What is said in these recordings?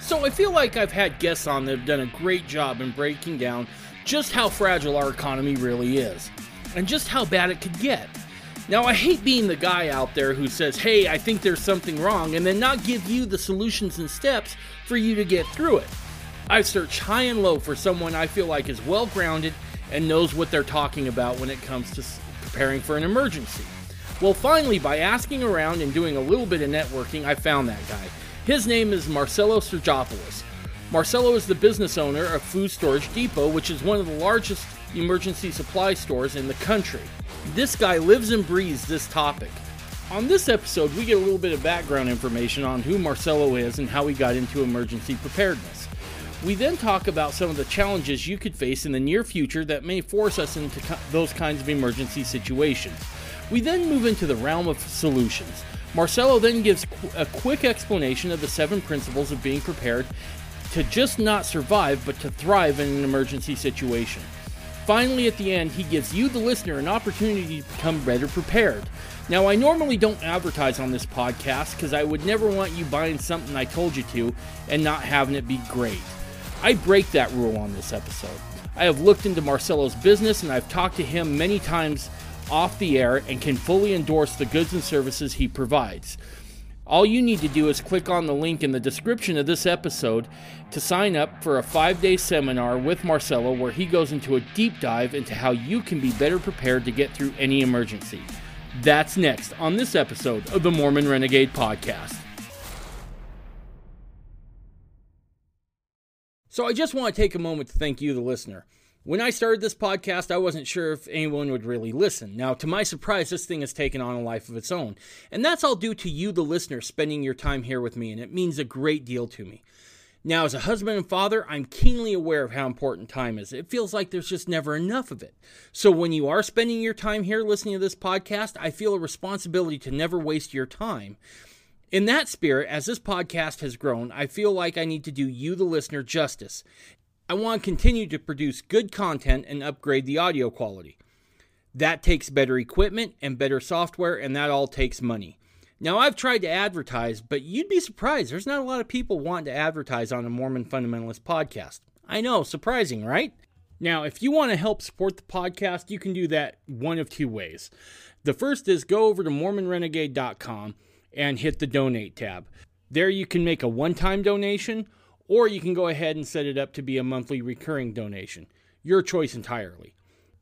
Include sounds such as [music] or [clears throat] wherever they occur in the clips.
So I feel like I've had guests on that have done a great job in breaking down just how fragile our economy really is and just how bad it could get. Now, I hate being the guy out there who says, hey, I think there's something wrong, and then not give you the solutions and steps for you to get through it. I search high and low for someone I feel like is well grounded and knows what they're talking about when it comes to preparing for an emergency. Well, finally, by asking around and doing a little bit of networking, I found that guy. His name is Marcello Surjopolos. Marcello is the business owner of Food Storage Depot, which is one of the largest emergency supply stores in the country. This guy lives and breathes this topic. On this episode, we get a little bit of background information on who Marcello is and how he got into emergency preparedness. We then talk about some of the challenges you could face in the near future that may force us into those kinds of emergency situations. We then move into the realm of solutions. Marcello then gives a quick explanation of the seven principles of being prepared to just not survive, but to thrive in an emergency situation. Finally, at the end, he gives you, the listener, an opportunity to become better prepared. Now, I normally don't advertise on this podcast because I would never want you buying something I told you to and not having it be great. I break that rule on this episode. I have looked into Marcello's business and I've talked to him many times off the air and can fully endorse the goods and services he provides. All you need to do is click on the link in the description of this episode to sign up for a five day seminar with Marcello where he goes into a deep dive into how you can be better prepared to get through any emergency. That's next on this episode of the Mormon Renegade Podcast. So, I just want to take a moment to thank you, the listener. When I started this podcast, I wasn't sure if anyone would really listen. Now, to my surprise, this thing has taken on a life of its own. And that's all due to you, the listener, spending your time here with me, and it means a great deal to me. Now, as a husband and father, I'm keenly aware of how important time is. It feels like there's just never enough of it. So, when you are spending your time here listening to this podcast, I feel a responsibility to never waste your time. In that spirit, as this podcast has grown, I feel like I need to do you, the listener, justice. I want to continue to produce good content and upgrade the audio quality. That takes better equipment and better software, and that all takes money. Now, I've tried to advertise, but you'd be surprised. There's not a lot of people wanting to advertise on a Mormon Fundamentalist podcast. I know, surprising, right? Now, if you want to help support the podcast, you can do that one of two ways. The first is go over to MormonRenegade.com and hit the donate tab. There you can make a one time donation or you can go ahead and set it up to be a monthly recurring donation. Your choice entirely.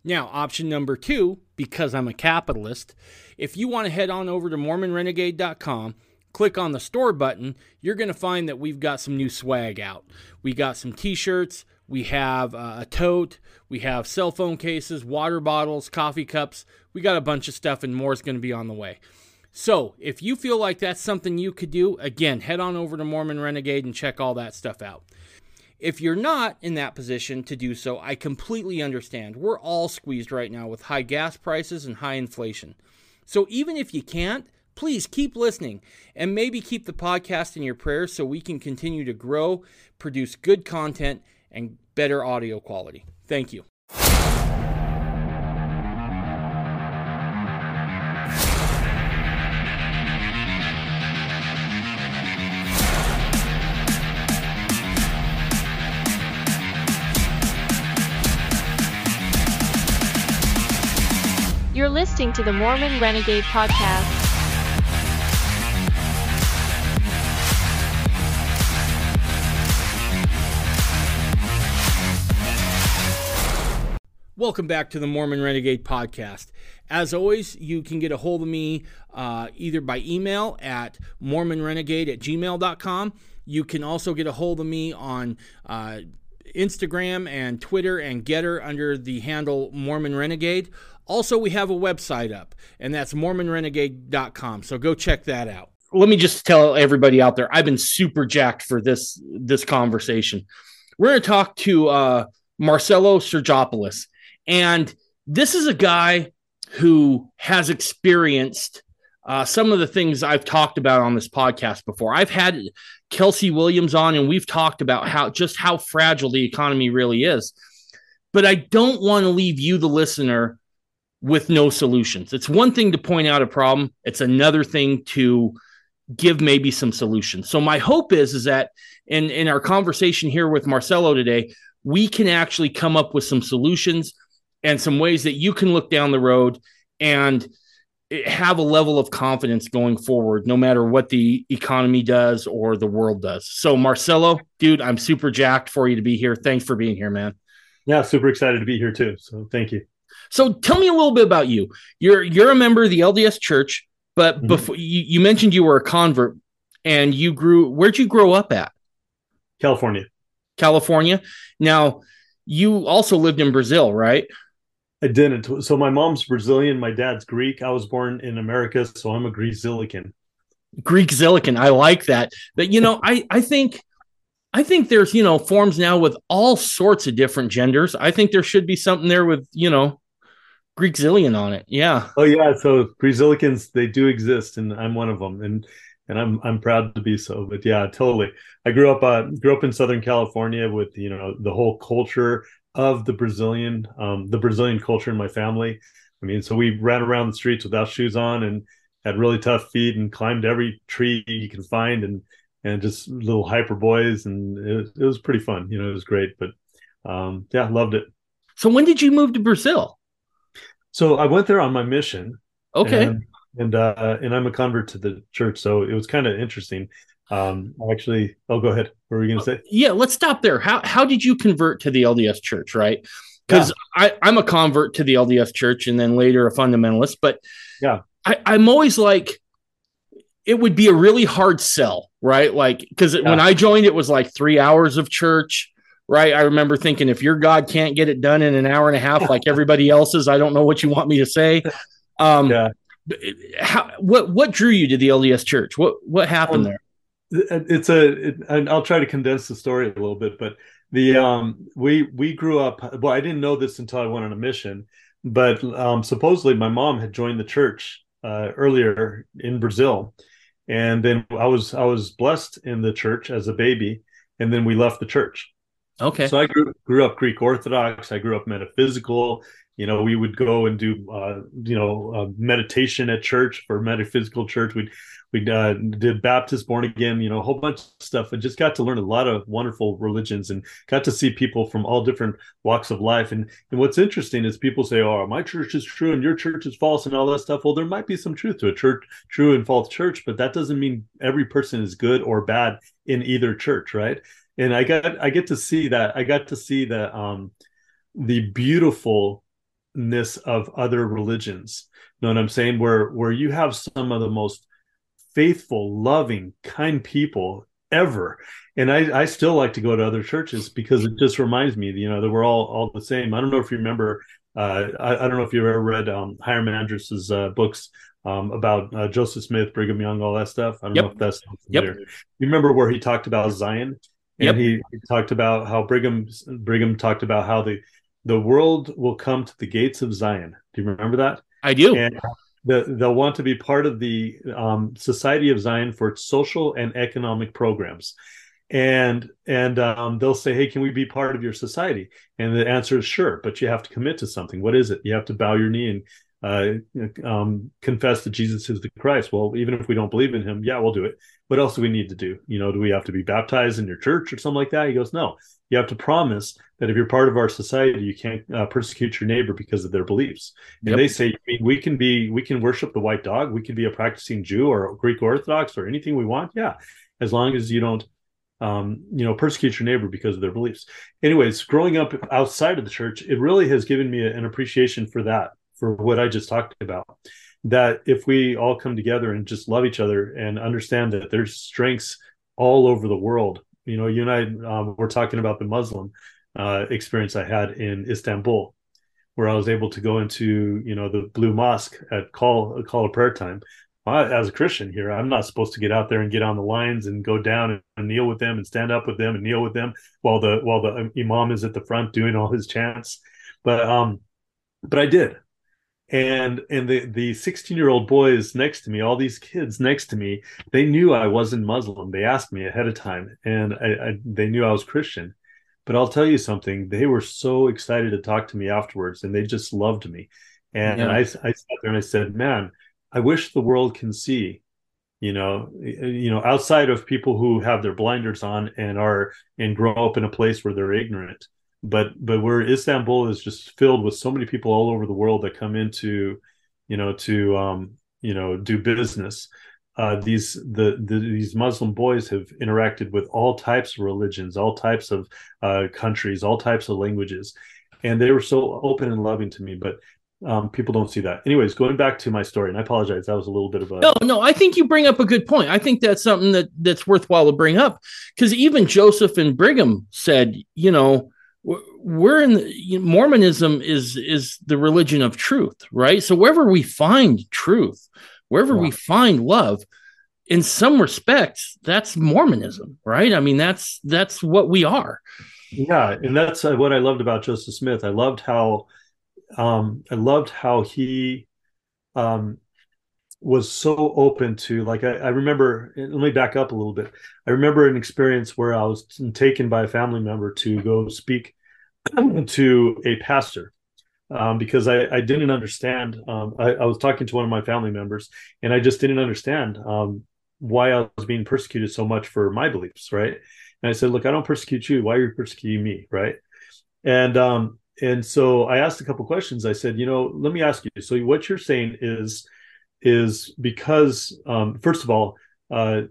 Now, option number two, because I'm a capitalist, if you want to head on over to MormonRenegade.com, click on the store button, you're going to find that we've got some new swag out. We got some t shirts, we have uh, a tote, we have cell phone cases, water bottles, coffee cups. We got a bunch of stuff, and more is going to be on the way. So, if you feel like that's something you could do, again, head on over to Mormon Renegade and check all that stuff out. If you're not in that position to do so, I completely understand. We're all squeezed right now with high gas prices and high inflation. So, even if you can't, please keep listening and maybe keep the podcast in your prayers so we can continue to grow, produce good content, and better audio quality. Thank you. Listening to the Mormon Renegade Podcast. Welcome back to the Mormon Renegade Podcast. As always, you can get a hold of me uh, either by email at mormonrenegade at gmail.com. You can also get a hold of me on uh, Instagram and Twitter and Gettr under the handle Mormon Renegade. Also, we have a website up, and that's mormonrenegade.com. So go check that out. Let me just tell everybody out there, I've been super jacked for this this conversation. We're going to talk to uh, Marcello Surjopolos, and this is a guy who has experienced uh, some of the things I've talked about on this podcast before. I've had Kelsey Williams on, and we've talked about how just how fragile the economy really is. But I don't want to leave you, the listener, with no solutions. It's one thing to point out a problem, it's another thing to give maybe some solutions. So my hope is is that in in our conversation here with Marcello today, we can actually come up with some solutions and some ways that you can look down the road and have a level of confidence going forward, no matter what the economy does or the world does. So, Marcello, dude, I'm super jacked for you to be here. Thanks for being here, man. Yeah, super excited to be here too. So, thank you. So, tell me a little bit about you. You're you're a member of the LDS Church, but mm-hmm. before you, you mentioned you were a convert, and you grew. Where'd you grow up at? California. California. Now, you also lived in Brazil, right? I didn't. So my mom's Brazilian, my dad's Greek. I was born in America, so I'm a Greek Zilican. Greek Zilican. I like that. But you know, I I think I think there's, you know, forms now with all sorts of different genders. I think there should be something there with, you know, Greek Zillion on it. Yeah. Oh yeah, so Greek Zillicans they do exist and I'm one of them and and I'm I'm proud to be so. But yeah, totally. I grew up uh grew up in Southern California with, you know, the whole culture of the Brazilian, um, the Brazilian culture in my family. I mean, so we ran around the streets without shoes on and had really tough feet and climbed every tree you can find and and just little hyper boys and it, it was pretty fun. You know, it was great. But um, yeah, loved it. So when did you move to Brazil? So I went there on my mission. Okay. And and, uh, and I'm a convert to the church, so it was kind of interesting. Um, actually, I'll oh, go ahead. What were you going to say? Yeah, let's stop there. How how did you convert to the LDS Church? Right, because yeah. I I'm a convert to the LDS Church, and then later a fundamentalist. But yeah, I, I'm always like, it would be a really hard sell, right? Like because yeah. when I joined, it was like three hours of church. Right. I remember thinking if your God can't get it done in an hour and a half [laughs] like everybody else's, I don't know what you want me to say. Um, yeah. How, what what drew you to the LDS Church? What what happened um, there? it's a it, i'll try to condense the story a little bit but the um we we grew up well i didn't know this until i went on a mission but um supposedly my mom had joined the church uh, earlier in brazil and then i was i was blessed in the church as a baby and then we left the church okay so i grew, grew up greek orthodox i grew up metaphysical you know we would go and do uh, you know uh, meditation at church for metaphysical church we'd we uh, did Baptist, born again, you know, a whole bunch of stuff, I just got to learn a lot of wonderful religions, and got to see people from all different walks of life. And and what's interesting is people say, "Oh, my church is true and your church is false," and all that stuff. Well, there might be some truth to a church, true and false church, but that doesn't mean every person is good or bad in either church, right? And I got I get to see that I got to see the um the beautifulness of other religions. You know what I'm saying? Where where you have some of the most faithful, loving, kind people ever. And I, I still like to go to other churches because it just reminds me, you know, that we're all all the same. I don't know if you remember. Uh, I, I, don't know if you've ever read um, Hyrum Andrus's uh, books um, about uh, Joseph Smith, Brigham Young, all that stuff. I don't yep. know if that's familiar. Yep. You remember where he talked about Zion, and yep. he, he talked about how Brigham Brigham talked about how the the world will come to the gates of Zion. Do you remember that? I do. And the, they'll want to be part of the um, Society of Zion for its social and economic programs. And and um, they'll say, "Hey, can we be part of your society?" And the answer is sure, but you have to commit to something. What is it? You have to bow your knee and uh, um, confess that Jesus is the Christ. Well, even if we don't believe in him, yeah, we'll do it. What else do we need to do? You know, do we have to be baptized in your church or something like that? He goes, no. You have to promise that if you're part of our society, you can't uh, persecute your neighbor because of their beliefs. And yep. they say, I mean, we can be, we can worship the white dog. We can be a practicing Jew or Greek Orthodox or anything we want. Yeah, as long as you don't um, you know, persecute your neighbor because of their beliefs. Anyways, growing up outside of the church, it really has given me an appreciation for that for what I just talked about. That if we all come together and just love each other and understand that there's strengths all over the world. You know, you and I um, were talking about the Muslim uh, experience I had in Istanbul, where I was able to go into you know the Blue Mosque at call call of prayer time. as a Christian here, I'm not supposed to get out there and get on the lines and go down and kneel with them and stand up with them and kneel with them while the while the imam is at the front doing all his chants. But um, but I did and and the the 16 year old boys next to me all these kids next to me they knew i wasn't muslim. They asked me ahead of time and I, I, they knew i was christian. But i'll tell you something they were so excited to talk to me afterwards and they just loved me. And, yeah. and I, I sat there and i said man i wish the world can see you know eh, you know outside of people who have their blinders on and are and grow up in a place where they're ignorant but but where istanbul is just filled with so many people all over the world that come into you know to um you know do business uh, these the, the, these Muslim boys have interacted with all types of religions, all types of uh, countries, all types of languages, and they were so open and loving to me. But um, people don't see that. Anyways, going back to my story, and I apologize, that was a little bit of a no, no. I think you bring up a good point. I think that's something that that's worthwhile to bring up because even Joseph and Brigham said, you know, we're in the, Mormonism is is the religion of truth, right? So wherever we find truth, wherever we find love, in some respects, that's Mormonism, right? I mean, that's that's what we are. Yeah, and that's uh, what I loved about Joseph Smith. I loved how um, I loved how he um, was so open to like I, I, remember let me back up a little bit i remember an experience where i was taken by a family member to go speak [clears throat] to a pastor um, because I, I, didn't understand um, I, I, was talking to one of my family members and i just didn't understand um, why i was being persecuted so much for my beliefs right and i said look i don't persecute you why are you persecuting me right and um, and so I asked a couple questions. I said, you know, let me ask you. So what you're saying is is because um, first of all, uh,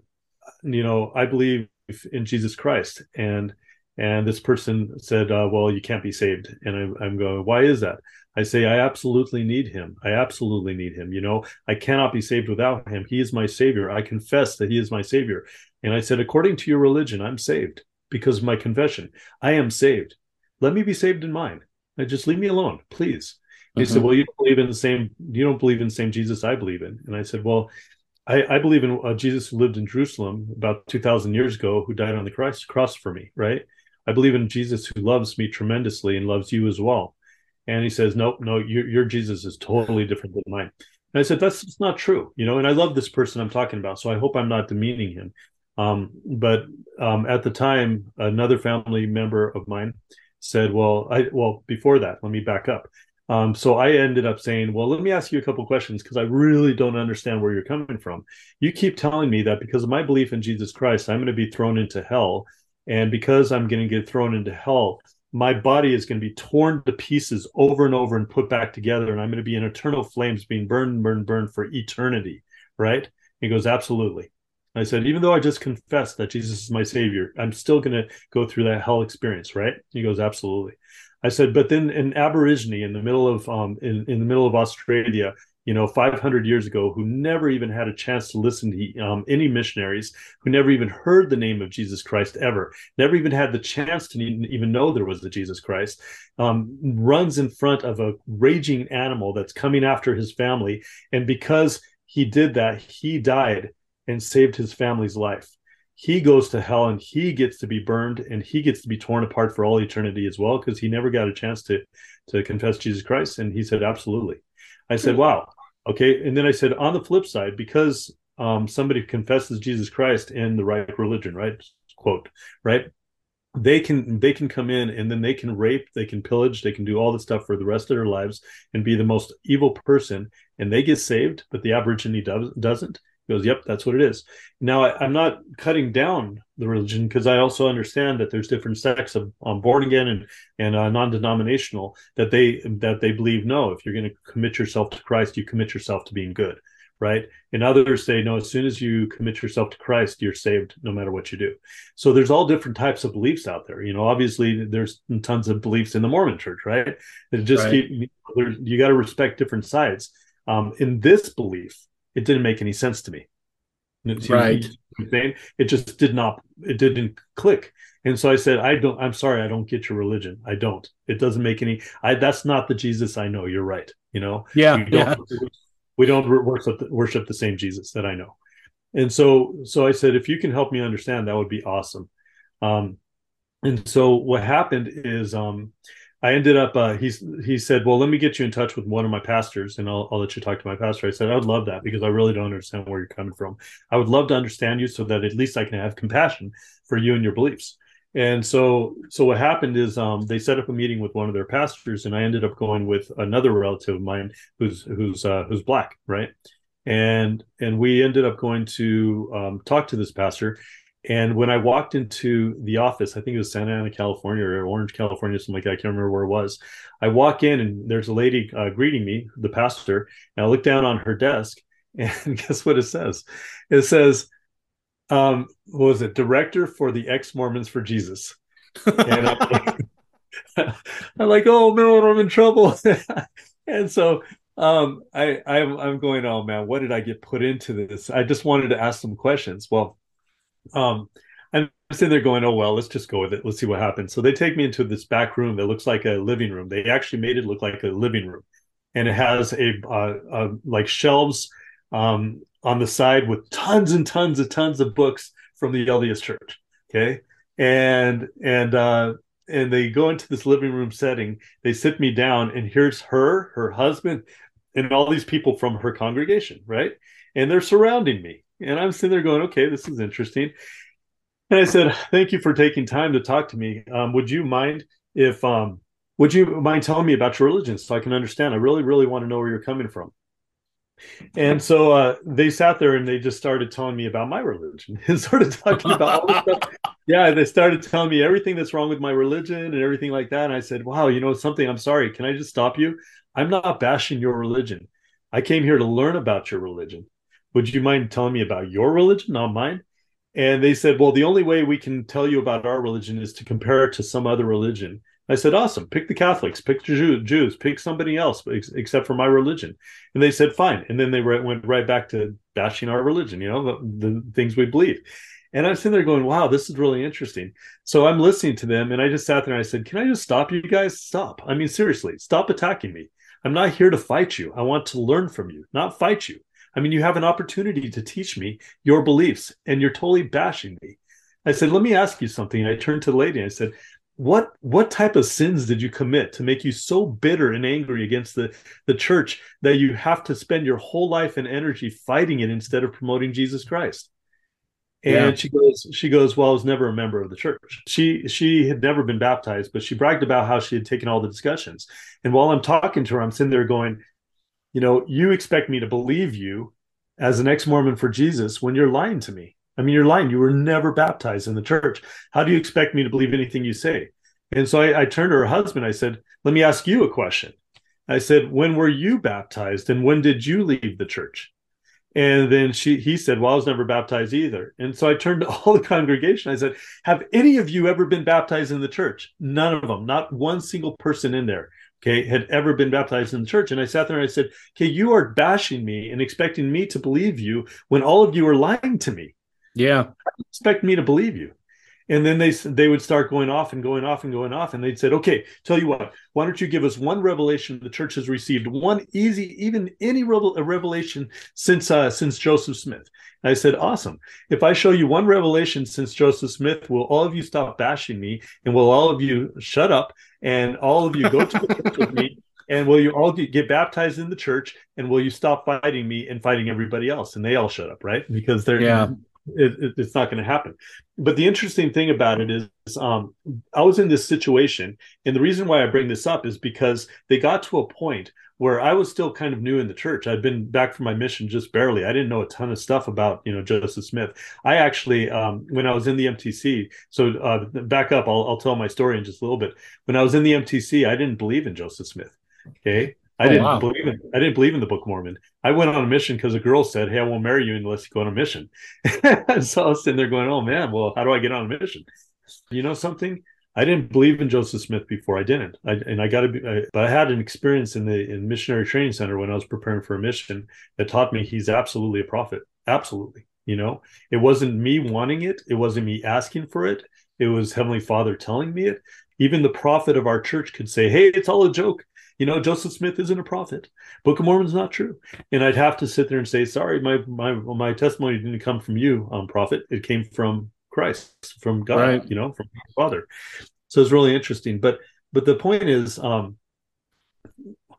you know, I believe in Jesus Christ, and and this person said, uh, well, you can't be saved, and I'm, I'm going, why is that? I say, I absolutely need him. I absolutely need him. You know, I cannot be saved without him. He is my savior. I confess that he is my savior. And I said, according to your religion, I'm saved because of my confession. I am saved. Let me be saved in mine. Just leave me alone, please. He said, uh-huh. "Well, you don't believe in the same. You don't believe in the same Jesus I believe in." And I said, "Well, I, I believe in uh, Jesus who lived in Jerusalem about two thousand years ago, who died on the cross, cross for me. Right? I believe in Jesus who loves me tremendously and loves you as well." And he says, "Nope, no, your, your Jesus is totally different than mine." And I said, "That's not true, you know." And I love this person I'm talking about, so I hope I'm not demeaning him. Um, but um, at the time, another family member of mine said, "Well, I well before that, let me back up." Um, so I ended up saying, "Well, let me ask you a couple questions because I really don't understand where you're coming from. You keep telling me that because of my belief in Jesus Christ, I'm going to be thrown into hell, and because I'm going to get thrown into hell." My body is going to be torn to pieces over and over and put back together, and I'm going to be in eternal flames being burned, burned, burned for eternity. Right? He goes, Absolutely. I said, even though I just confessed that Jesus is my savior, I'm still going to go through that hell experience, right? He goes, absolutely. I said, but then an Aborigine in the middle of um, in, in the middle of Australia, you know, 500 years ago, who never even had a chance to listen to um, any missionaries, who never even heard the name of Jesus Christ ever, never even had the chance to even know there was a Jesus Christ, um, runs in front of a raging animal that's coming after his family, and because he did that, he died and saved his family's life. He goes to hell and he gets to be burned and he gets to be torn apart for all eternity as well because he never got a chance to to confess Jesus Christ. And he said, absolutely. I said, wow, okay. And then I said, on the flip side, because um, somebody confesses Jesus Christ in the right religion, right? Quote, right? they can they can come in and then they can rape they can pillage they can do all this stuff for the rest of their lives and be the most evil person and they get saved but the aborigine does, doesn't goes, Yep, that's what it is. Now, I, am not cutting down the religion because I also understand that there's different sects of um, born again and and uh, non-denominational that they that they believe no, if you're going to commit yourself to Christ, you commit yourself to being good, right? And others say no, as soon as you commit yourself to Christ, you're saved no matter what you do. So there's all different types of beliefs out there. You know, obviously there's tons of beliefs in the Mormon Church, right? That just right. keep you got to respect different sides. Um, in this belief, it didn't make any sense to me. Right. It just did not, it didn't click. And so I said, I don't, I'm sorry, I don't get your religion. I don't. It doesn't make any, I, that's not the Jesus I know. You're right. You know? Yeah. We don't, yeah. [laughs] we don't worship the, worship the same Jesus that I know. And so, so I said, if you can help me understand, that would be awesome. Um, and so what happened is, um, I ended up. Uh, he's he said, "Well, let me get you in touch with one of my pastors, and I'll, I'll let you talk to my pastor." I said, "I would love that because I really don't understand where you're coming from. I would love to understand you so that at least I can have compassion for you and your beliefs." And so, so what happened is um, they set up a meeting with one of their pastors, and I ended up going with another relative of mine who's who's uh, who's black, right? and and we ended up going to um, talk to this pastor. And when I walked into the office, I think it was Santa Ana, California, or Orange, California, something like that. I can't remember where it was. I walk in and there's a lady uh, greeting me, the pastor, and I look down on her desk, [laughs] and guess what it says? It says, um, "What was it? Director for the ex Mormons for Jesus." And I'm, [laughs] I'm like, "Oh no, I'm in trouble." [laughs] and so um, I, I'm, I'm going, oh man, what did I get put into this? I just wanted to ask some questions. Well, um, I'm sitting there going, oh well, let's just go with it. Let's see what happens. So they take me into this back room that looks like a living room. They actually made it look like a living room, and it has a, uh, like shelves um, on the side with tons and tons and tons of books from the LDS Church. Okay, and and uh, and they go into this living room setting. They sit me down, and here's her, her husband, and all these people from her congregation, right? And they're surrounding me. And I'm sitting there going, okay, this is interesting. And I said, thank you for taking time to talk to me. Um, would you mind if, um, would you mind telling me about your religion so I can understand? I really, really want to know where you're coming from. And so uh, they sat there and they just started telling me about my religion [laughs] and started talking about all the stuff. Yeah, they started telling me everything that's wrong with my religion and everything like that. And I said, wow, you know something? I'm sorry. Can I just stop you? I'm not bashing your religion. I came here to learn about your religion. Would you mind telling me about your religion, not mine? And they said, well, the only way we can tell you about our religion is to compare it to some other religion. I said, awesome. Pick the Catholics, pick the Jews, pick somebody else except for my religion. And they said, fine. And then they went right back to bashing our religion, you know, the, the things we believe. And I'm sitting there going, wow, this is really interesting. So I'm listening to them and I just sat there and I said, can I just stop you guys? Stop. I mean, seriously, stop attacking me. I'm not here to fight you. I want to learn from you, not fight you. I mean, you have an opportunity to teach me your beliefs, and you're totally bashing me. I said, let me ask you something. And I turned to the lady and I said, what what type of sins did you commit to make you so bitter and angry against the the church that you have to spend your whole life and energy fighting it instead of promoting Jesus Christ? And yeah. she goes, she goes, well, I was never a member of the church. She she had never been baptized, but she bragged about how she had taken all the discussions. And while I'm talking to her, I'm sitting there going, you know, you expect me to believe you as an ex-Mormon for Jesus when you're lying to me. I mean, you're lying. You were never baptized in the church. How do you expect me to believe anything you say? And so I, I turned to her husband. I said, let me ask you a question. I said, when were you baptized and when did you leave the church? And then she he said, Well, I was never baptized either. And so I turned to all the congregation. I said, Have any of you ever been baptized in the church? None of them, not one single person in there, okay, had ever been baptized in the church. And I sat there and I said, Okay, you are bashing me and expecting me to believe you when all of you are lying to me. Yeah. Expect me to believe you and then they they would start going off and going off and going off and they'd said okay tell you what why don't you give us one revelation the church has received? One easy even any revelation since uh, since joseph smith. And i said awesome. If i show you one revelation since joseph smith will all of you stop bashing me? And will all of you shut up? And all of you go to the church with me? And will you all get baptized in the church? And will you stop fighting me and fighting everybody else? And they all shut up right? Because they're yeah it, it, it's not going to happen. But the interesting thing about it is, um, I was in this situation, and the reason why I bring this up is because they got to a point where I was still kind of new in the church. I'd been back from my mission just barely. I didn't know a ton of stuff about you know Joseph Smith. I actually, um, when I was in the MTC, so uh, back up, I'll, I'll tell my story in just a little bit. When I was in the MTC, I didn't believe in Joseph Smith. Okay, I oh, didn't wow. believe in I didn't believe in the Book of Mormon. I went on a mission because a girl said, "Hey, I won't marry you unless you go on a mission." [laughs] so I was sitting there going, "Oh man, well, how do I get on a mission?" You know something? I didn't believe in Joseph Smith before. I didn't, I, and I got to be. I, but I had an experience in the in missionary training center when I was preparing for a mission that taught me he's absolutely a prophet. Absolutely, you know, it wasn't me wanting it. It wasn't me asking for it. It was Heavenly Father telling me it. Even the prophet of our church could say, "Hey, it's all a joke." You know, Joseph Smith isn't a prophet. Book of Mormon's not true. And I'd have to sit there and say, sorry, my my my testimony didn't come from you, um, prophet. It came from Christ, from God, right. you know, from the Father. So it's really interesting. But but the point is, um,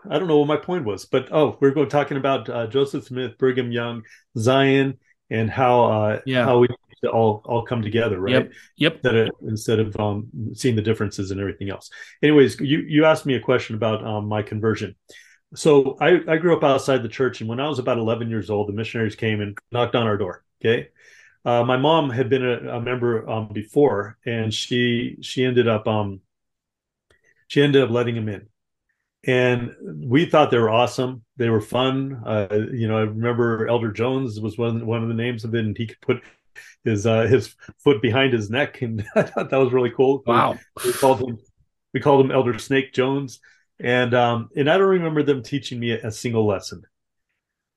I don't know what my point was, but oh, we're going talking about uh, Joseph Smith, Brigham Young, Zion, and how uh, yeah. how we all all come together, right? Yep. Yep. That it, instead of um, seeing the differences and everything else. Anyways, you you asked me a question about um, my conversion. so I, I grew up outside the church, and when I was about 11 years old, the missionaries came and knocked on our door. Okay, uh, my mom had been a, a member um, before, and she she ended up um, she ended up letting him in, and we thought they were awesome. They were fun. Uh, you know, I remember Elder Jones was one one of the names of it, and he could put his uh, his foot behind his neck, and [laughs] I thought that was really cool. Wow. We, we called him we called him Elder Snake Jones, and um, and I don't remember them teaching me a, a single lesson,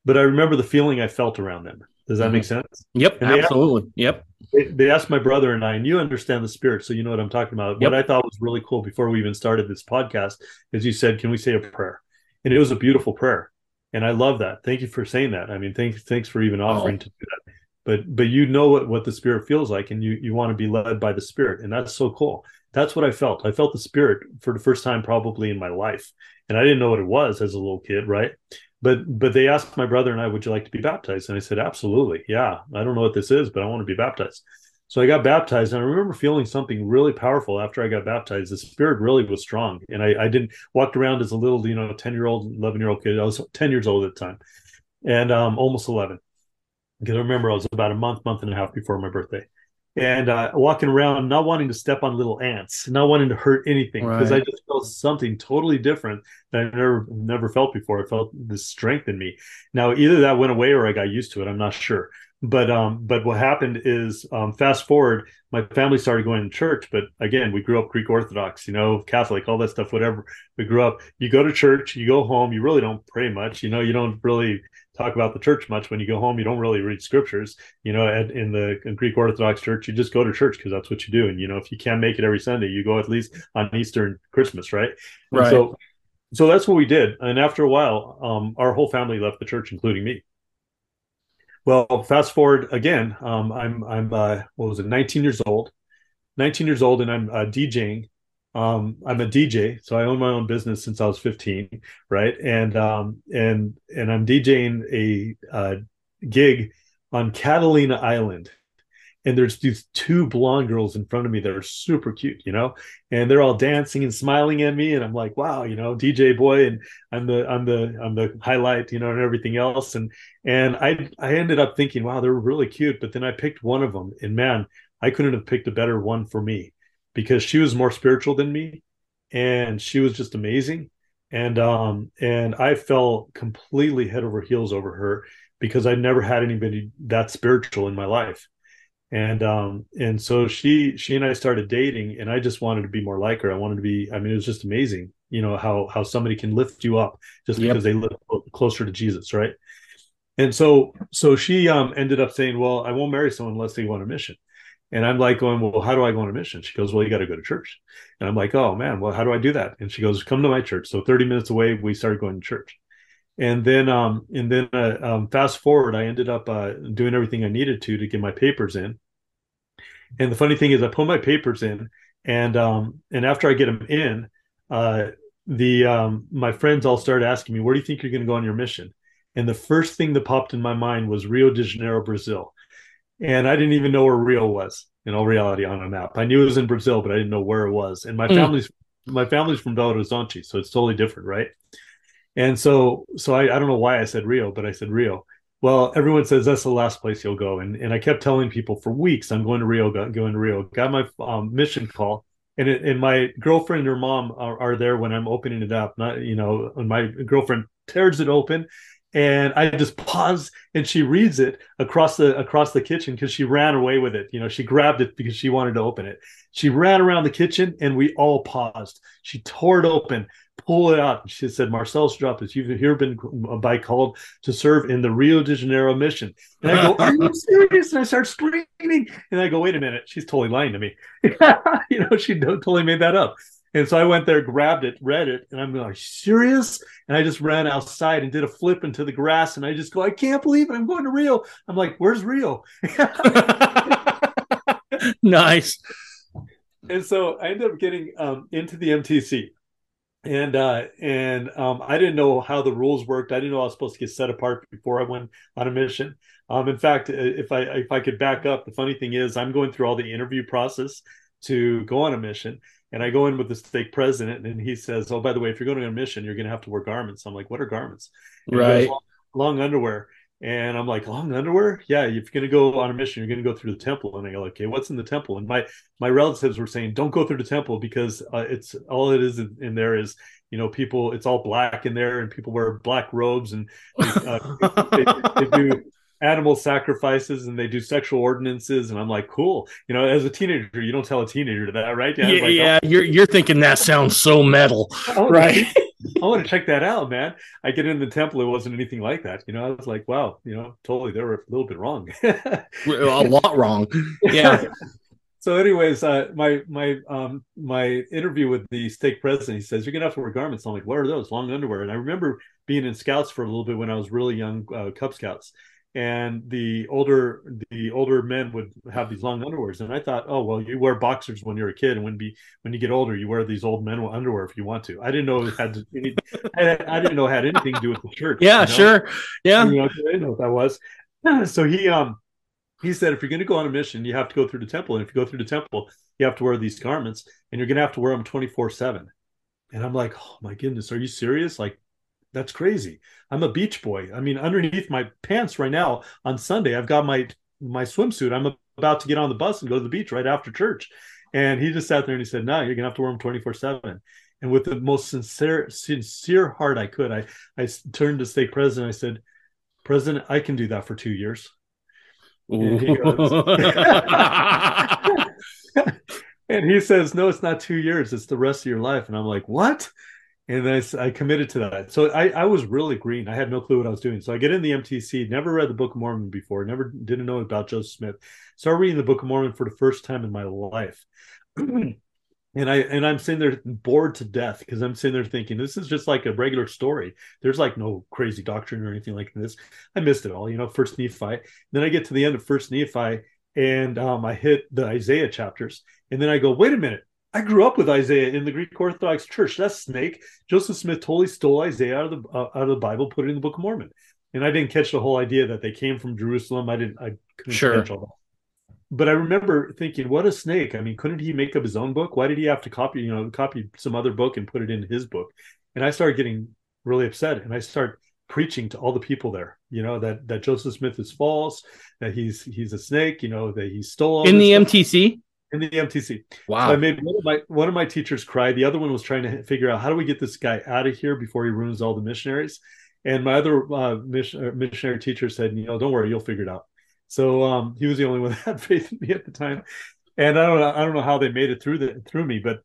but I remember the feeling I felt around them. Does that mm-hmm. make sense? Yep, absolutely. Asked, yep. They, they, asked my brother and I, and you understand the spirit, so you know what I'm talking about. Yep. What I thought was really cool before we even started this podcast is you said, "Can we say a prayer?" And it was a beautiful prayer, and I love that. Thank you for saying that. I mean, thanks thanks for even offering oh. to do that. But but you know what what the spirit feels like, and you you want to be led by the spirit, and that's so cool. That's what I felt. I felt the spirit for the first time probably in my life, and I didn't know what it was as a little kid, right? but but they asked my brother and I, would you like to be baptized? And I said, absolutely, yeah. I don't know what this is, but I want to be baptized. So I got baptized, and I remember feeling something really powerful after I got baptized. The spirit really was strong, and I, I didn't walked around as a little, you know, ten year old, eleven year old kid. I was ten years old at the time, and um, almost eleven. Because I remember I was about a month, month and a half before my birthday, and uh, walking around not wanting to step on little ants, not wanting to hurt anything because right. I just felt something totally different that I never never felt before. I felt this strength in me. Now either that went away or I got used to it. I'm not sure. But um, but what happened is um, fast forward, my family started going to church. But again, we grew up Greek Orthodox, you know, Catholic, all that stuff, whatever. We grew up. You go to church, you go home, you really don't pray much. You know, you don't really talk about the church much. When you go home, you don't really read scriptures. You know, at, in the Greek Orthodox Church, you just go to church because that's what you do. And you know, if you can't make it every Sunday, you go at least on Easter and Christmas, right? And right. So, so that's what we did. And after a while, um, our whole family left the church, including me. Well, fast forward again. Um, I'm I'm uh, what was it? 19 years old. 19 years old, and I'm uh, DJing um, I'm a DJ, so I own my own business since I was 15, right? And um, and and I'm DJing a uh, gig on Catalina Island, and there's these two blonde girls in front of me that are super cute, you know, and they're all dancing and smiling at me, and I'm like, wow, you know, DJ boy, and I'm the I'm the I'm the highlight, you know, and everything else, and and I I ended up thinking, wow, they're really cute, but then I picked one of them, and man, I couldn't have picked a better one for me because she was more spiritual than me and she was just amazing. And um and i fell completely head over heels over her because i never had anybody that spiritual in my life. And um and so she she and i started dating and i just wanted to be more like her. I wanted to be i mean it was just amazing you know how how somebody can lift you up just yep. because they live closer to jesus right? And so so she um ended up saying well i won't marry someone unless they want a mission and I'm like going, well, how do I go on a mission? She goes, well, you got to go to church. And I'm like, oh man, well, how do I do that? And she goes, come to my church. So 30 minutes away, we started going to church. And then, um, and then, uh, um, fast forward, I ended up uh, doing everything I needed to to get my papers in. And the funny thing is, I put my papers in, and um, and after I get them in, uh, the um, my friends all started asking me, "Where do you think you're going to go on your mission?" And the first thing that popped in my mind was Rio de Janeiro, Brazil and I didn't even know where Rio was in all reality on a map. I knew it was in Brazil, but I didn't know where it was. And my mm. family's my family's from Belo Horizonte, so it's totally different, right? And so so I, I don't know why I said Rio, but I said Rio. Well, everyone says that's the last place you'll go, and and I kept telling people for weeks I'm going to Rio, going to Rio. Got my um, mission call, and it, and my girlfriend and her mom are, are there when I'm opening it up. Not you know, when my girlfriend tears it open and I just pause and she reads it across the across the kitchen because she ran away with it. You know, she grabbed it because she wanted to open it. She ran around the kitchen and we all paused. She tore it open, pulled it out. She said, Marcel Strapis, you've here been uh, by called to serve in the Rio de Janeiro mission. And I go, Are you [laughs] serious? And I start screaming. And I go, wait a minute, she's totally lying to me. [laughs] you know, she totally made that up. And so I went there, grabbed it, read it, and I'm like, serious? And I just ran outside and did a flip into the grass. And I just go, I can't believe it. I'm going to Rio. I'm like, where's Rio? [laughs] nice. And so I ended up getting um, into the MTC. And uh, and um, I didn't know how the rules worked. I didn't know I was supposed to get set apart before I went on a mission. Um, in fact, if I if I could back up, the funny thing is I'm going through all the interview process to go on a mission. And I go in with the stake president, and he says, "Oh, by the way, if you're going on a mission, you're going to have to wear garments." I'm like, "What are garments?" And right. Long, long, underwear. And I'm like, long underwear? Yeah, if you're going to go on a mission, you're going to go through the temple. And I go, okay, what's in the temple? And my my relatives were saying, don't go through the temple because uh, it's all it is in, in, there is, you know, people. It's all black in there, and people wear black robes, and uh, [laughs] they, they, do animal sacrifices and they do sexual ordinances and i'm like cool you know as a teenager you don't tell a teenager that right yeah, like, yeah oh. you're, you're thinking that sounds so metal [laughs] right [laughs] I want to check that out, man. I get in the temple, it wasn't anything like that. You know, I was like, wow, you know, totally, they were a little bit wrong, [laughs] a lot wrong. Yeah. so, anyways, uh, my my um my interview with the stake president, he says you're gonna have to wear garments. I'm like, what are those? Long underwear. And I remember being in scouts for a little bit when I was really young, uh, Cub Scouts, and the older the older men would have these long underwears. And i thought oh well you wear boxers when you're a kid and when be when you get older you wear these old men underwear if you want to. I didn't know it had to, I, didn't know it had anything to do with the church yeah you know? sure. Yeah. You know, i didn't know what that was. [clears throat] So he um he said if you're going to go on a mission you have to go through the temple. And if you go through the temple you have to wear these garments and you're going to have to wear them 24 7 and i'm like oh my goodness are you serious? Like that's crazy. I'm a beach boy. I mean, underneath my pants right now on Sunday, I've got my my swimsuit. I'm about to get on the bus and go to the beach right after church. And he just sat there and he said, "No, you're gonna have to wear them 24 seven." And with the most sincere sincere heart I could, I I turned to stake president. I said, "President, I can do that for two years." And he, [laughs] and he says, "No, it's not two years. It's the rest of your life." And I'm like, "What?" And I, I, committed to that. So I, I was really green. I had no clue what I was doing. So I get in the MTC, never read the Book of Mormon before, never didn't know about Joseph Smith. Started reading the Book of Mormon for the first time in my life. [clears throat] and I and I'm sitting there bored to death because I'm sitting there thinking this is just like a regular story. There's like no crazy doctrine or anything like this. I missed it all, you know. First Nephi. Then I get to the end of First Nephi, and um, I hit the Isaiah chapters, and then I go, wait a minute I grew up with Isaiah in the Greek Orthodox Church. That's snake. Joseph Smith totally stole Isaiah out of the uh, out of the Bible, put it in the Book of Mormon. And I didn't catch the whole idea that they came from Jerusalem. I didn't. I couldn't sure. catch all that. But I remember thinking, what a snake! I mean, couldn't he make up his own book? Why did he have to copy, you know, copy some other book and put it in his book? And I started getting really upset, and I start preaching to all the people there, you know, that that Joseph Smith is false, that he's he's a snake, you know, that he stole in the stuff. MTC in the MTC. Wow. So I made one of my one of my teachers cry. The other one was trying to figure out how do we get this guy out of here before he ruins all the missionaries. And my other uh, mission, uh, missionary teacher said, you know, don't worry, you'll figure it out. So um, he was the only one [laughs] that had faith in me at the time. And I don't know, I don't know how they made it through the through me, but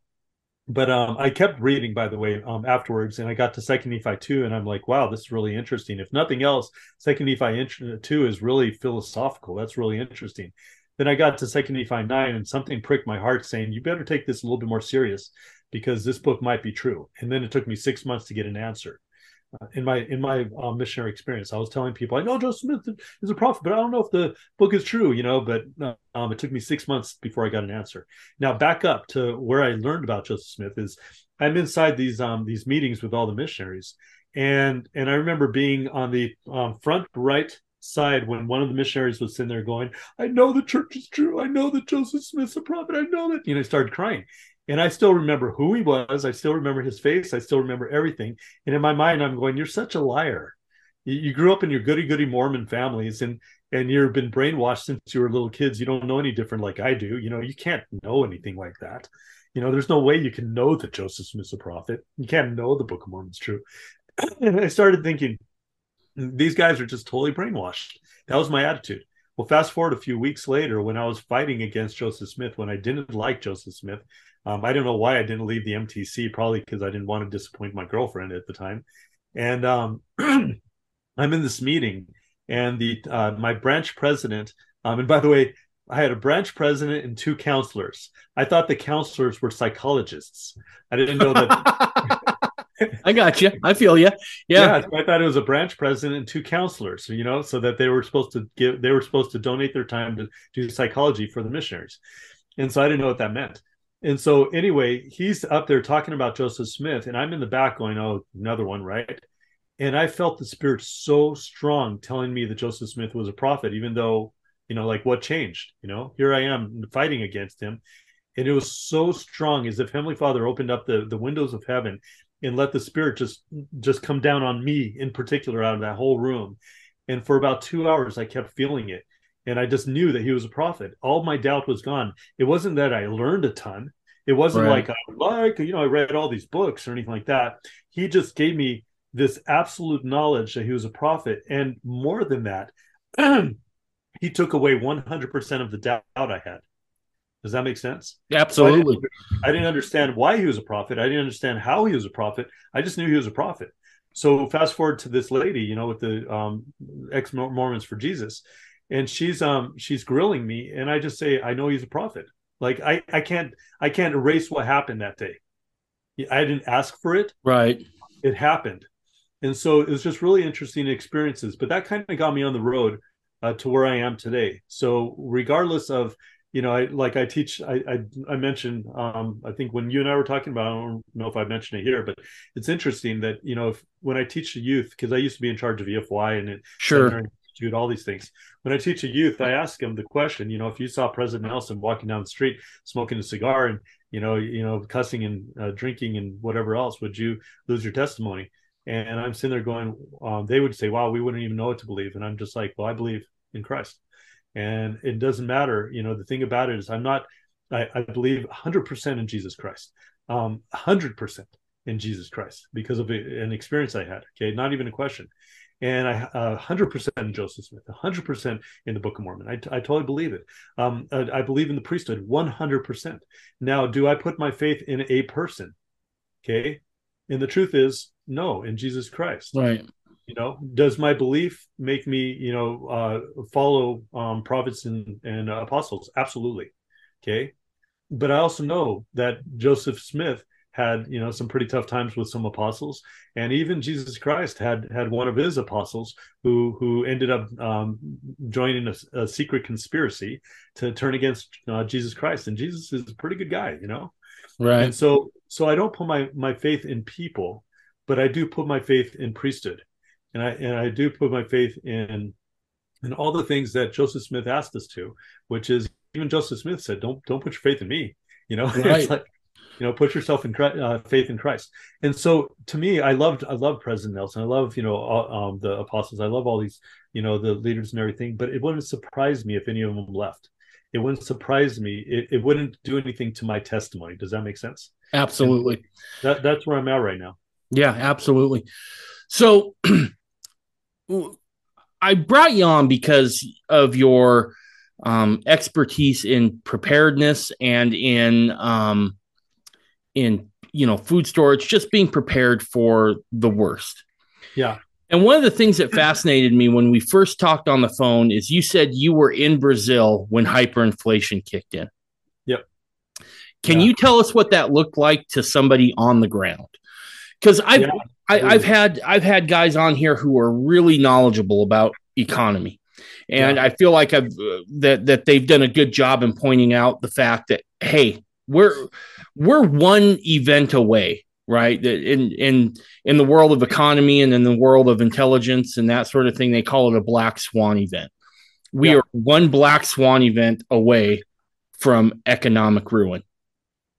but um, I kept reading, by the way, um, afterwards, and I got to Second Nephi two, and I'm like, wow, this is really interesting. If nothing else, Second Nephi two is really philosophical. That's really interesting. Then I got to Second Nephi 9 and something pricked my heart saying, you better take this a little bit more serious because this book might be true. And then it took me six months to get an answer. Uh, in my in my uh, missionary experience, I was telling people, I know Joseph Smith is a prophet, but I don't know if the book is true, you know. But um, it took me six months before I got an answer. Now back up to where I learned about Joseph Smith is I'm inside these um these meetings with all the missionaries, and and I remember being on the um, front right side when one of the missionaries was sitting there going, I know the church is true. I know that Joseph Smith's a prophet. I know that. You know, I started crying. And I still remember who he was. I still remember his face. I still remember everything. And in my mind, I'm going, You're such a liar. You, you grew up in your goody goody Mormon families and and you've been brainwashed since you were little kids. You don't know any different like I do. You know, you can't know anything like that. You know, there's no way you can know that Joseph Smith's a prophet. You can't know the Book of Mormon's true. [clears throat] and I started thinking, these guys are just totally brainwashed. That was my attitude. Well, fast forward a few weeks later, when I was fighting against Joseph Smith, when I didn't like Joseph Smith, um, I don't know why I didn't leave the MTC, probably because I didn't want to disappoint my girlfriend at the time. And um, [clears throat] I'm in this meeting, and the uh, my branch president, um, and by the way, I had a branch president and two counselors. I thought the counselors were psychologists. I didn't know that. [laughs] [laughs] I got you. I feel you. Yeah. yeah. I thought it was a branch president and two counselors, you know, so that they were supposed to give, they were supposed to donate their time to do psychology for the missionaries. And so I didn't know what that meant. And so anyway, he's up there talking about Joseph Smith, and I'm in the back going, oh, another one, right? And I felt the spirit so strong telling me that Joseph Smith was a prophet, even though, you know, like what changed? You know, here I am fighting against him. and it was so strong as if Heavenly Father opened up the the windows of heaven and let the Spirit just just come down on me in particular out of that whole room. And for about two hours, I kept feeling it, and I just knew that he was a prophet. All my doubt was gone. It wasn't that I learned a ton. It wasn't Right. like I like you know I read all these books or anything like that. He just gave me this absolute knowledge that he was a prophet, and more than that, [clears throat] he took away 100% of the doubt I had. Does that make sense? Absolutely. I didn't understand why he was a prophet. I didn't understand how he was a prophet. I just knew he was a prophet. So fast forward to this lady, you know, with the um, ex Mormons for Jesus, and she's um she's grilling me, and I just say I know he's a prophet. Like I I can't I can't erase what happened that day. I didn't ask for it. Right. It happened, and so it was just really interesting experiences. But that kind of got me on the road uh, to where I am today. So regardless of you know, I like I teach. I I, I mentioned. Um, I think when you and I were talking about, I don't know if I mentioned it here, but it's interesting that you know, if when I teach the youth, because I used to be in charge of EFY and it, Sure. institute, all these things. When I teach a youth, I ask them the question. You know, if you saw President Nelson walking down the street smoking a cigar and you know, you know, cussing and uh, drinking and whatever else, would you lose your testimony? And I'm sitting there going, um, they would say, "Wow, we wouldn't even know what to believe." And I'm just like, "Well, I believe in Christ." And it doesn't matter you know the thing about it is i'm not i, I believe 100% in jesus christ. Um 100% in jesus christ because of an experience i had okay? Not even a question. And i uh, 100% in joseph smith 100% in the book of mormon. I, I totally believe it. Um I, I believe in the priesthood 100% now do i put my faith in a person okay? And the truth is no in jesus christ. Right. You know does my belief make me you know uh follow um prophets and and uh, apostles? Absolutely. Okay. But i also know that joseph smith had you know some pretty tough times with some apostles. And even jesus christ had had one of his apostles who who ended up um joining a, a secret conspiracy to turn against uh, jesus christ. And jesus is a pretty good guy you know? Right. and so so i don't put my my faith in people but i do put my faith in priesthood and i and i do put my faith in in all the things that joseph smith asked us to which is even joseph smith said don't don't put your faith in me. You know [laughs] Right. it's like you know put yourself in uh, faith in christ. And so to me i loved i love president nelson. I love you know all, um, the apostles. I love all these you know the leaders and everything but it wouldn't surprise me if any of them left. It wouldn't surprise me. It, it wouldn't do anything to my testimony. Does that make sense? Absolutely. that that's where i'm at right now. Yeah, absolutely. So [clears throat] I brought you on because of your um, expertise in preparedness and in um, in you know food storage, just being prepared for the worst. yeah And one of the things that fascinated me when we first talked on the phone is you said you were in Brazil when hyperinflation kicked in. Yep. Can Yeah. you tell us what that looked like to somebody on the ground? Because I've Yeah, I, I've had I've had guys on here who are really knowledgeable about economy, and Yeah. I feel like I've uh, that that they've done a good job in pointing out the fact that hey, we're we're one event away, right? In in in the world of economy and in the world of intelligence and that sort of thing, they call it a black swan event. We Yeah. are one black swan event away from economic ruin.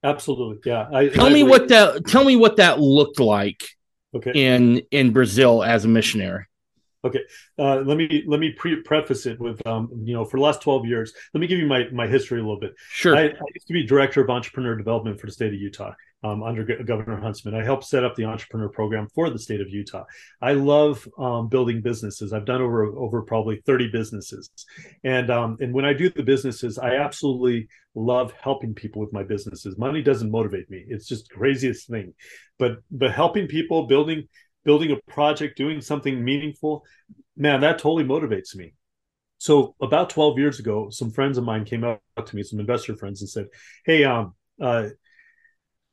Absolutely yeah I, Tell I me agree. what that tell me what that looked like okay in in Brazil as a missionary. Uh, let me let me pre- preface it with um, you know for the last 12 years let me give you my my history a little bit Sure. I, I used to be director of entrepreneur development for the state of Utah um, under Go- Governor Huntsman. I helped set up the entrepreneur program for the state of Utah. I love um, building businesses. I've done over over probably 30 businesses, and um, and when I do the businesses, I absolutely love helping people with my businesses. Money doesn't motivate me; it's just the craziest thing. But but helping people, building building a project, doing something meaningful, man, that totally motivates me. So about 12 years ago, some friends of mine came up to me, some investor friends, and said, "Hey, um, uh,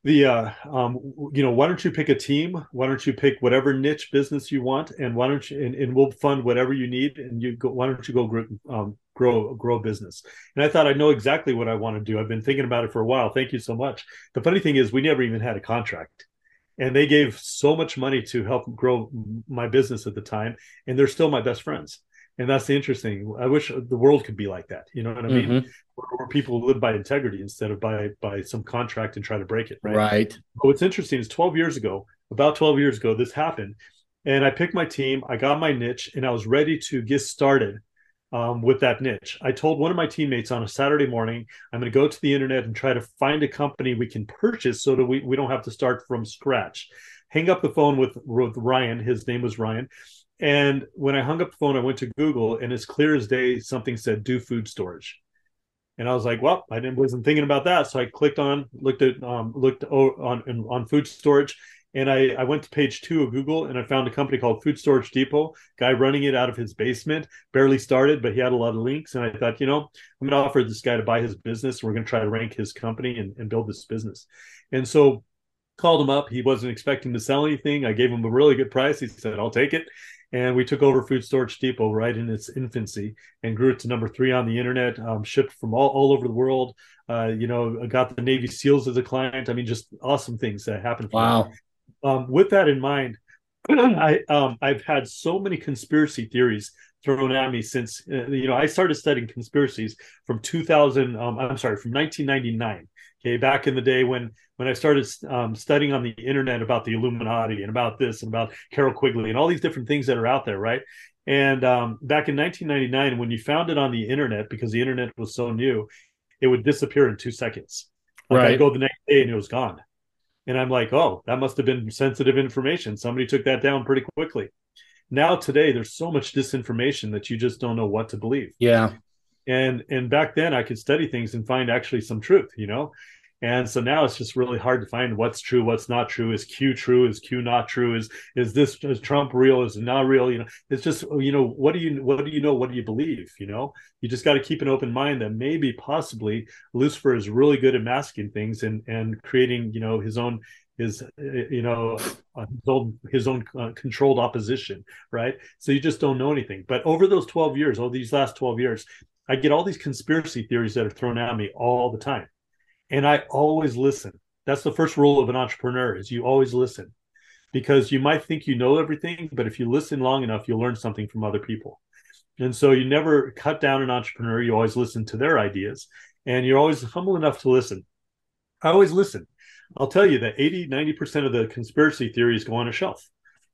the uh, um, you know, why don't you pick a team? Why don't you pick whatever niche business you want, and why don't you and, and we'll fund whatever you need, and you go. Why don't you go grow, um, grow grow business?" And I thought I know exactly what I want to do. I've been thinking about it for a while. Thank you so much. The funny thing is, we never even had a contract and they gave so much money to help grow my business at the time and they're still my best friends and that's the interesting. I wish the world could be like that. You know what I mean? Mhm. Where, where people live by integrity instead of by by some contract and try to break it. Right. Right. But what's interesting is 12 years ago, about 12 years ago, this happened, and I picked my team. I got my niche, and I was ready to get started um, with that niche. I told one of my teammates on a Saturday morning, I'm going to go to the internet and try to find a company we can purchase so that we, we don't have to start from scratch. Hang up the phone with, with Ryan. His name was Ryan. And when I hung up the phone, I went to Google, and as clear as day, something said do food storage. And I was like, well, I didn't wasn't thinking about that. So I clicked on, looked at, um, looked on on food storage, and I, I went to page two of Google and I found a company called Food Storage Depot, guy running it out of his basement, barely started, but he had a lot of links. And I thought, you know, I'm going to offer this guy to buy his business. We're going to try to rank his company and, and build this business. And so called him up. He wasn't expecting to sell anything. I gave him a really good price. He said, I'll take it. And we took over Food Storage Depot right in its infancy and grew it to number three on the internet, um, shipped from all, all over the world. Uh, you know, got the Navy SEALs as a client. I mean, just awesome things that happened. Wow. Um, with that in mind, [clears throat] I um, I've had so many conspiracy theories thrown at me since uh, you know I started studying conspiracies from 2000. Um, I'm sorry, from 1999. Okay, back in the day when when I started um, studying on the internet about the Illuminati and about this and about Carroll Quigley and all these different things that are out there, right? And um, back in 1999, when you found it on the internet, because the internet was so new, it would disappear in two seconds. Like Right. I'd go the next day and it was gone. And I'm like, oh, that must have been sensitive information. Somebody took that down pretty quickly. Now today, there's so much disinformation that you just don't know what to believe. Yeah. And and back then, I could study things and find actually some truth, you know. And so now it's just really hard to find what's true, what's not true. Is Q true? Is Q not true? Is is this is Trump real? Is it not real? You know, it's just you know what do you what do you know? What do you believe? You know, you just got to keep an open mind that maybe possibly Lucifer is really good at masking things and and creating you know his own his uh, you know uh, his own his own uh, controlled opposition, right? So you just don't know anything. But over those twelve years, oh these last twelve years, I get all these conspiracy theories that are thrown at me all the time and I always listen. That's the first rule of an entrepreneur is you always listen because you might think you know everything, but if you listen long enough, you'll learn something from other people. And so you never cut down an entrepreneur. You always listen to their ideas and you're always humble enough to listen. I always listen. I'll tell you that 80, 90% of the conspiracy theories go on a shelf.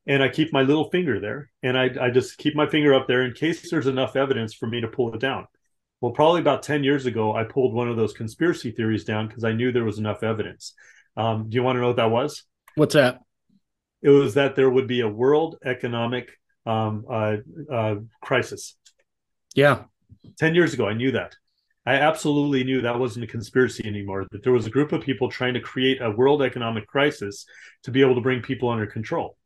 And I keep my little finger there and I, I just keep my finger up there in case there's enough evidence for me to pull it down. Well, probably about 10 years ago, I pulled one of those conspiracy theories down because I knew there was enough evidence. Um, do you want to know what that was? What's that? It was that there would be a world economic um, uh, uh, crisis. Yeah. 10 years ago, I knew that. I absolutely knew that wasn't a conspiracy anymore, that there was a group of people trying to create a world economic crisis to be able to bring people under control.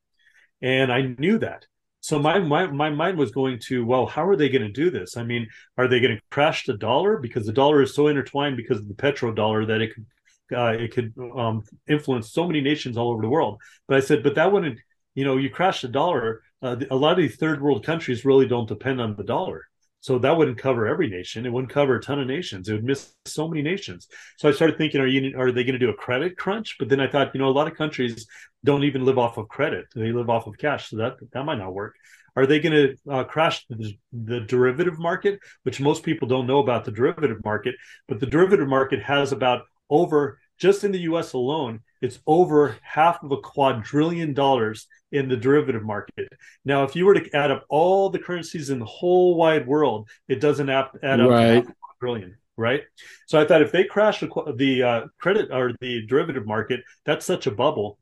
And I knew that. So my, my my mind was going to, well, how are they going to do this? I mean, are they going to crash the dollar because the dollar is so intertwined because of the petrodollar that it could uh, it could um, influence so many nations all over the world. But I said, but that wouldn't, you know, you crash the dollar. Uh, a lot of these third world countries really don't depend on the dollar. So that wouldn't cover every nation. It wouldn't cover a ton of nations. It would miss so many nations. So I started thinking, are you are they going to do a credit crunch? But then I thought, you know, a lot of countries don't even live off of credit; they live off of cash. So that that might not work. Are they going to uh, crash the, the derivative market, which most people don't know about the derivative market? But the derivative market has about over just in the U.S. alone, it's over half of a quadrillion dollars in the derivative market. Now, if you were to add up all the currencies in the whole wide world, it doesn't add, add up to Right. half a quadrillion, right? So I thought if they crash the, the uh, credit or the derivative market, that's such a bubble.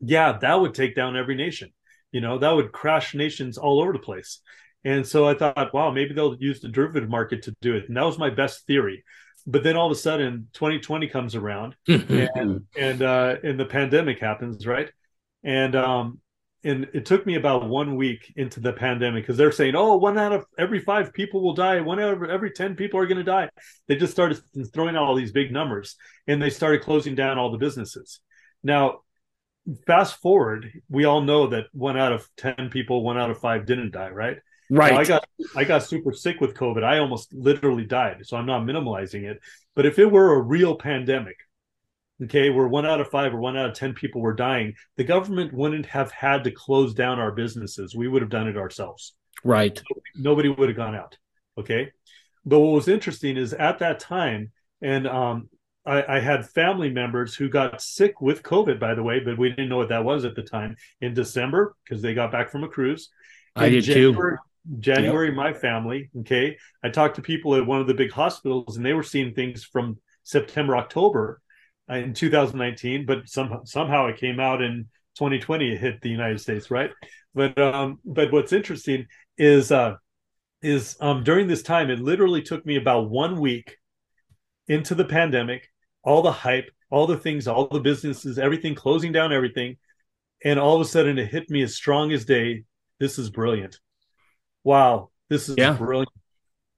Yeah, that would take down every nation. You know, that would crash nations all over the place. And so I thought, wow, maybe they'll use the derivative market to do it. And that was my best theory. But then all of a sudden, 2020 comes around [laughs] and and uh and the pandemic happens right and um and it took me about one week into the pandemic because they're saying oh one out of every five people will die one out of every 10 people are going to die they just started throwing out all these big numbers and they started closing down all the businesses now fast forward we all know that one out of 10 people one out of five didn't die right right. now, I got I got super sick with COVID. I almost literally died. So I'm not minimalizing it. But if it were a real pandemic, okay, where one out of five or one out of ten people were dying, the government wouldn't have had to close down our businesses. We would have done it ourselves. Right. Nobody would have gone out. Okay. But what was interesting is at that time, and um, I, I, had family members who got sick with COVID, by the way, but we didn't know what that was at the time in December because they got back from a cruise. In I did January, too. January, yep. my family, okay. I talked to people at one of the big hospitals and they were seeing things from September, October uh, in 2019, but some, somehow it came out in 2020, it hit the United States, right? But um, but what's interesting is uh, is um, during this time, it literally took me about one week into the pandemic, all the hype, all the things, all the businesses, everything closing down, everything, and all of a sudden it hit me as strong as day. This is brilliant. Wow, this is yeah. brilliant.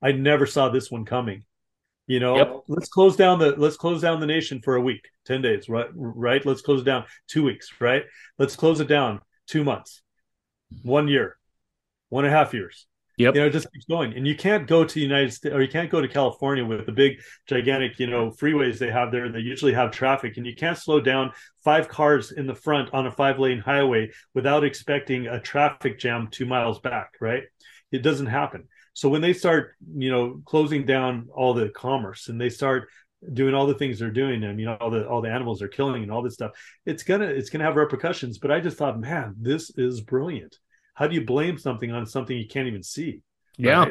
I never saw this one coming. You know, yep. let's close down the let's close down the nation for a week, 10 days, right? Right. Let's close it down two weeks, right? Let's close it down two months, one year, one and a half years. Yep. You know, it just keeps going. And you can't go to the United States or you can't go to California with the big, gigantic, you know, freeways they have there. They usually have traffic and you can't slow down five cars in the front on a five lane highway without expecting a traffic jam two miles back, right? It doesn't happen. So when they start, you know, closing down all the commerce and they start doing all the things they're doing and you know all the all the animals they're killing and all this stuff it's gonna it's gonna have repercussions but i just thought man this is brilliant how do you blame something on something you can't even see? Yeah.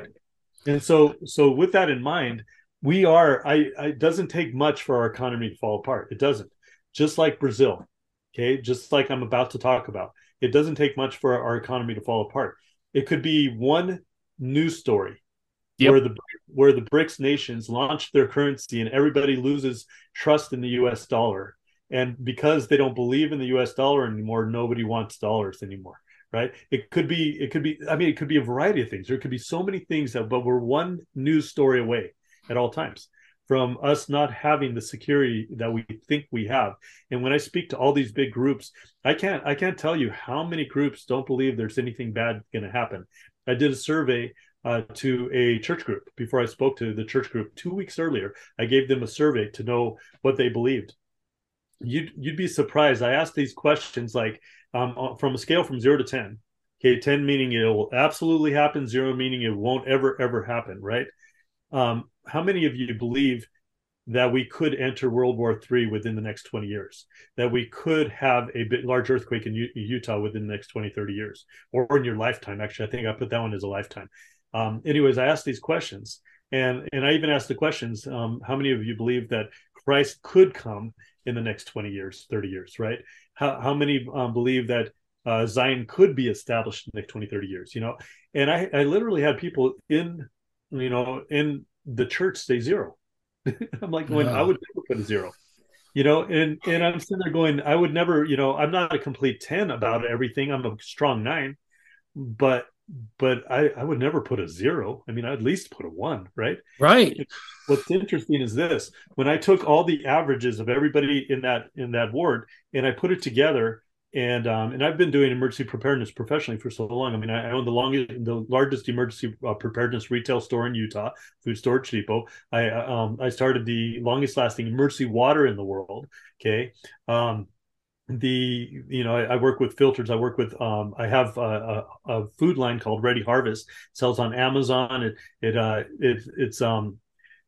And so so with that in mind we are I, I it doesn't take much for our economy to fall apart. It doesn't. Just like brazil okay? Just like i'm about to talk about. It doesn't take much for our economy to fall apart. It could be one news story yep. where the where the BRICS nations launch their currency and everybody loses trust in the US dollar. And because they don't believe in the US dollar anymore, nobody wants dollars anymore. Right. It could be, it could be, I mean, it could be a variety of things. There could be so many things that, but we're one news story away at all times from us not having the security that we think we have. And when I speak to all these big groups, I can't I can't tell you how many groups don't believe there's anything bad going to happen. I did a survey uh, to a church group before I spoke to the church group two weeks earlier. I gave them a survey to know what they believed. You'd you'd be surprised. I asked these questions like um, uh, from a scale from zero to ten. Okay, ten meaning it will absolutely happen, zero meaning it won't ever ever happen. Right? Um, how many of you believe that we could enter World War III within the next 20 years, that we could have a bit large earthquake in U- Utah within the next 20, 30 years, or in your lifetime. Actually, I think I put that one as a lifetime. Um, anyways, I asked these questions, and and I even asked the questions: um, How many of you believe that Christ could come in the next 20 years, 30 years? Right? How how many um, believe that uh, Zion could be established in the next 20, 30 years? You know, and I I literally had people in you know in the church say zero [laughs] I'm like, when I would never put a zero, you know, and and I'm sitting there going, I would never, you know, I'm not a complete ten about everything. I'm a strong nine, but but I I would never put a zero. I mean, I'd at least put a one, right? Right. What's interesting is this: when I took all the averages of everybody in that in that ward and I put it together and um, and I've been doing emergency preparedness professionally for so long. I mean, I, own the longest, the largest emergency uh, preparedness retail store in Utah, Food Storage Depot. I uh, um, I started the longest lasting emergency water in the world. Okay, um, the you know I, I, work with filters. I work with um, I have a, a, a, food line called Ready Harvest. It sells on Amazon. It it uh it it's um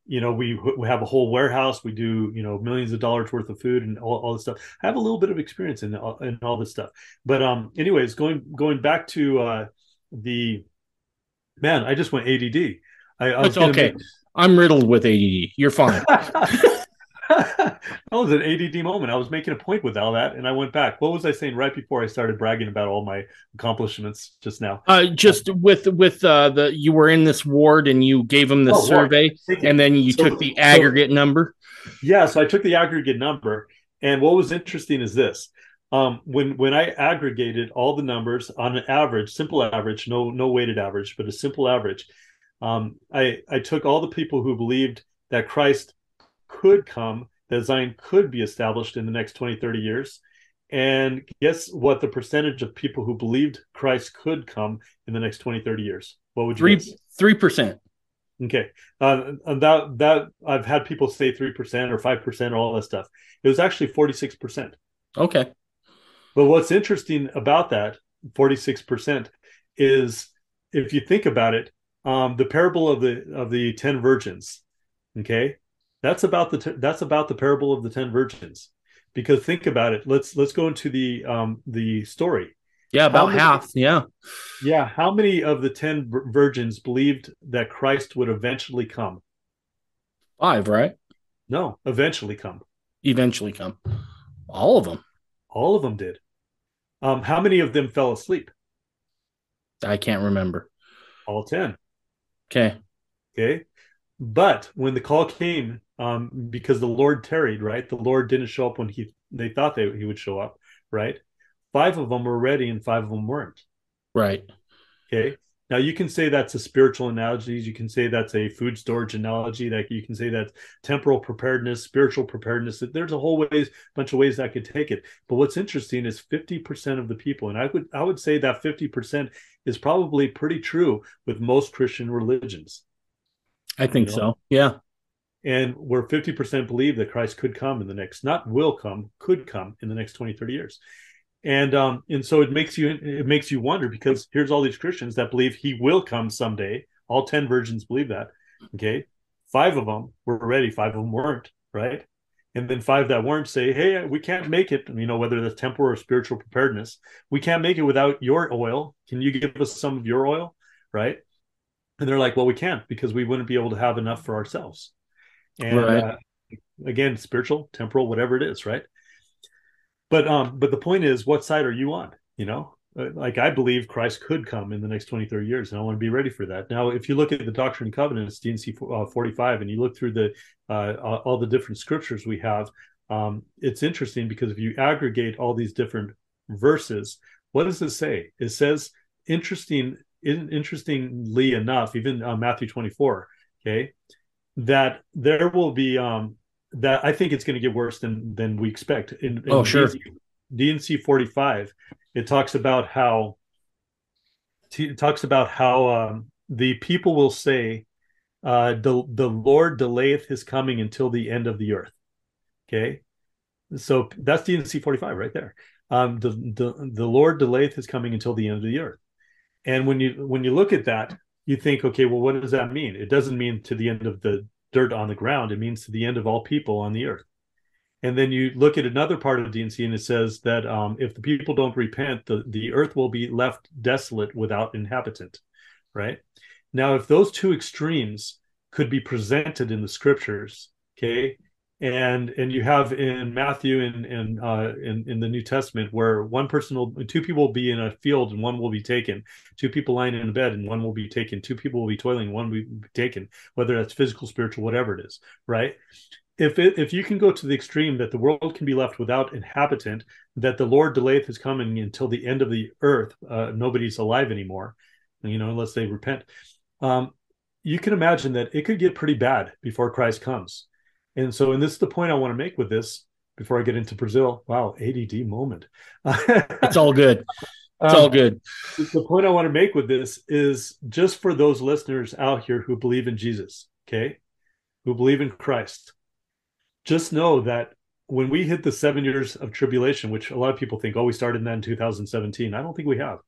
you know we we have a whole warehouse. We do you know millions of dollars worth of food and all, all this stuff. I have a little bit of experience in, in all this stuff. But um anyways going going back to uh the man i just went ADD i, I was okay. make... i'm riddled with ADD you're fine [laughs] [laughs] that was an ADD moment. I was making a point with all that, and I went back. What was I saying right before I started bragging about all my accomplishments just now? Uh, just with with uh, the you were in this ward and you gave them the oh, survey, and then you so, took the aggregate so, number. Yeah, so I took the aggregate number, and what was interesting is this: um, when when I aggregated all the numbers on an average, simple average, no no weighted average, but a simple average, um, I I took all the people who believed that Christ could come, that Zion could be established in the next 20, 30 years. And guess what the percentage of people who believed Christ could come in the next 20, 30 years? What would you Three percent. Okay. Uh, that that I've had people say three percent or five percent or all that stuff. It was actually 46 percent. Okay. But what's interesting about that 46 percent is if you think about it, um, the parable of the of the ten virgins, okay, that's about the t- that's about the parable of the ten virgins. Because think about it. Let's let's go into the um the story. Yeah, about many, half. Yeah. Yeah. How many of the 10 virgins believed that Christ would eventually come? Five, right? No, eventually come. Eventually come. All of them. All of them did. Um, how many of them fell asleep? I can't remember. All 10. Okay. Okay. But when the call came, um, because the Lord tarried, right? The Lord didn't show up when he they thought they, he would show up, right? five of them were ready and five of them weren't. Right. Okay. Now you can say that's a spiritual analogy. You can say that's a food storage analogy. That you can say that's temporal preparedness, spiritual preparedness. There's a whole ways, bunch of ways I could take it. But what's interesting is 50% of the people, and I would I would say that 50% is probably pretty true with most Christian religions. I think you know? so. Yeah. And where 50% believe that Christ could come in the next, not will come, could come in the next 20, 30 years. And um and so it makes you it makes you wonder because here's all these christians that believe he will come someday. All 10 virgins believe that. Okay. Five of them were ready. Five of them weren't right? And then five that weren't say hey we can't make it you know whether that's temporal or spiritual preparedness. We can't make it without your oil. Can you give us some of your oil? Right? And they're like well we can't because we wouldn't be able to have enough for ourselves and right. uh, again spiritual temporal whatever it is right? But um but the point is what side are you on you know? Uh, like i believe christ could come in the next 20 30 years and i want to be ready for that. Now if you look at the doctrine and covenants D&C uh, 45 and you look through the uh, all the different scriptures we have um, it's interesting because if you aggregate all these different verses what does it say? It says interesting interestingly enough even uh, matthew 24 okay that there will be um that I think it's going to get worse than than we expect. In, in oh, sure. D&C, 45, it talks about how it talks about how um, the people will say, uh, "the the Lord delayeth His coming until the end of the earth." Okay, so that's D&C 45 right there. Um, the the the Lord delayeth His coming until the end of the earth. And when you when you look at that, you think, okay, well, what does that mean? It doesn't mean to the end of the dirt on the ground. It means to the end of all people on the earth. And then you look at another part of D&C and it says that um, if the people don't repent, the, the earth will be left desolate without inhabitant, right? Now, if those two extremes could be presented in the scriptures, okay, and and you have in Matthew and in, in uh, in in the New Testament where one person will two people will be in a field and one will be taken, two people lying in a bed and one will be taken, two people will be toiling, one will be taken, whether that's physical, spiritual, whatever it is, right? If it, if you can go to the extreme that the world can be left without inhabitant, that the Lord delayeth his coming until the end of the earth, uh, nobody's alive anymore, you know, unless they repent. Um, you can imagine that it could get pretty bad before Christ comes and so, and this is the point I want to make with this before I get into Brazil. Wow, ADD moment. it's all good. [laughs] It's um, all good. The point I want to make with this is just for those listeners out here who believe in Jesus, okay, who believe in Christ, just know that when we hit the seven years of tribulation, which a lot of people think, oh, we started in that in 2017. I don't think we have.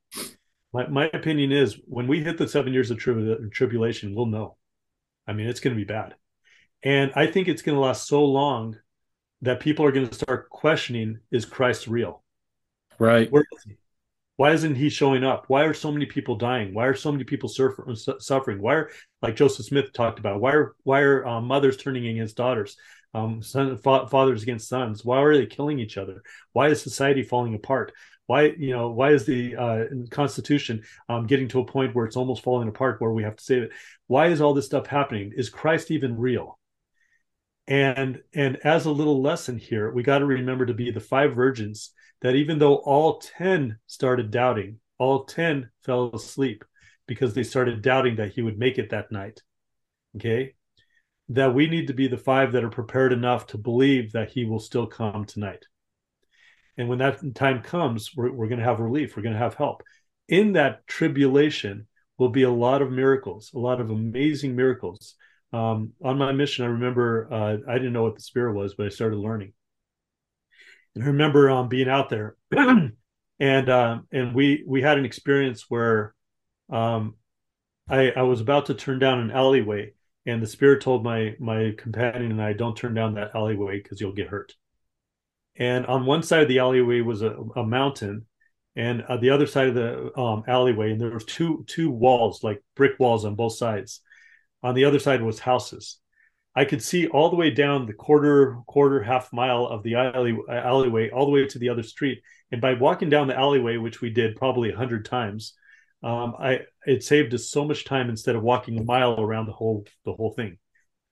My, my opinion is when we hit the seven years of tri- tribulation, we'll know. I mean, it's going to be bad. And I think it's going to last so long that people are going to start questioning is Christ real? Right. Where is he? Why isn't he showing up? Why are so many people dying? Why are so many people suffering? Why are, like Joseph Smith talked about, why are why are um, mothers turning against daughters, um, son, fa- fathers against sons? Why are they killing each other? Why is society falling apart? Why you know why is the uh, Constitution um, getting to a point where it's almost falling apart, where we have to save it? Why is all this stuff happening? Is Christ even real? And and as a little lesson here we got to remember to be the five virgins that even though all 10 started doubting all 10 fell asleep because they started doubting that he would make it that night okay? That we need to be the five that are prepared enough to believe that he will still come tonight. And when that time comes we're, we're going to have relief we're going to have help. In that tribulation will be a lot of miracles a lot of amazing miracles um, on my mission, I remember uh, I didn't know what the spirit was, but I started learning. And I remember um, being out there, [clears throat] and uh, and we we had an experience where um, I, I was about to turn down an alleyway, and the spirit told my my companion and I, "Don't turn down that alleyway because you'll get hurt." And on one side of the alleyway was a, a mountain, and uh, the other side of the um, alleyway, and there was two two walls, like brick walls on both sides. On the other side was houses. I could see all the way down the quarter quarter half mile of the alley, alleyway, all the way to the other street. And by walking down the alleyway, which we did probably a hundred times, um, I it saved us so much time instead of walking a mile around the whole the whole thing.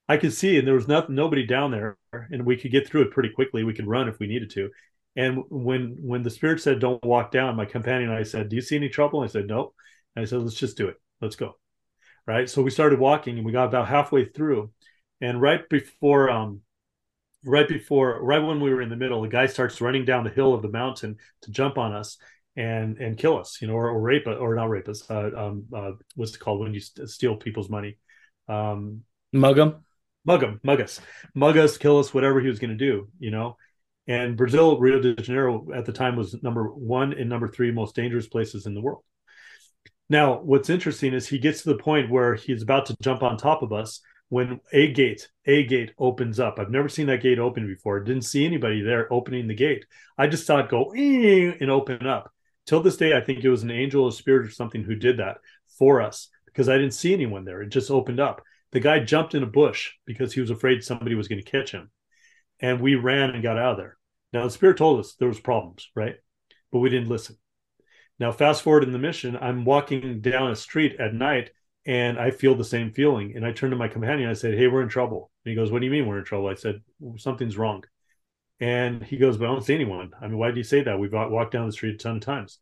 I could see, and there was nothing, nobody down there, and we could get through it pretty quickly. We could run if we needed to. And when when the spirit said, "Don't walk down," my companion and I said, "Do you see any trouble?" I said, "No." And I said, "Let's just do it. Let's go." Right. So we started walking, and we got about halfway through, and right before um, right before right when we were in the middle, the guy starts running down the hill of the mountain to jump on us and and kill us, you know, or, or rape us, or not rape us. Uh, um, uh, what's it called when you steal people's money? Um, mug them, mug them, mug us, mug us, kill us, whatever he was going to do, you know. And Brazil, Rio de Janeiro at the time was number one and number three most dangerous places in the world. Now, what's interesting is he gets to the point where he's about to jump on top of us when a gate, a gate opens up. I've never seen that gate open before. Didn't see anybody there opening the gate. I just saw it go and open up. Till this day, I think it was an angel, a spirit, or something who did that for us because I didn't see anyone there. It just opened up. The guy jumped in a bush because he was afraid somebody was going to catch him and we ran and got out of there. Now the spirit told us there was problems, right? But we didn't listen. Now fast forward in the mission, I'm walking down a street at night and I feel the same feeling. And I turn to my companion. I said, "Hey, we're in trouble." And he goes, "What do you mean we're in trouble?" I said, "Something's wrong." And he goes, "But I don't see anyone." I mean, why do you say that? We've walked down the street a ton of times.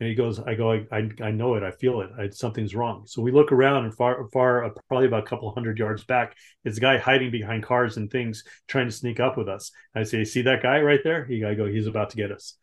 And he goes, I go, I, I, I know it. I feel it. I, something's wrong. So we look around and far, far, uh, probably about a couple hundred yards back, it's a guy hiding behind cars and things, trying to sneak up with us. I say, see that guy right there? He, I go, he's about to get us.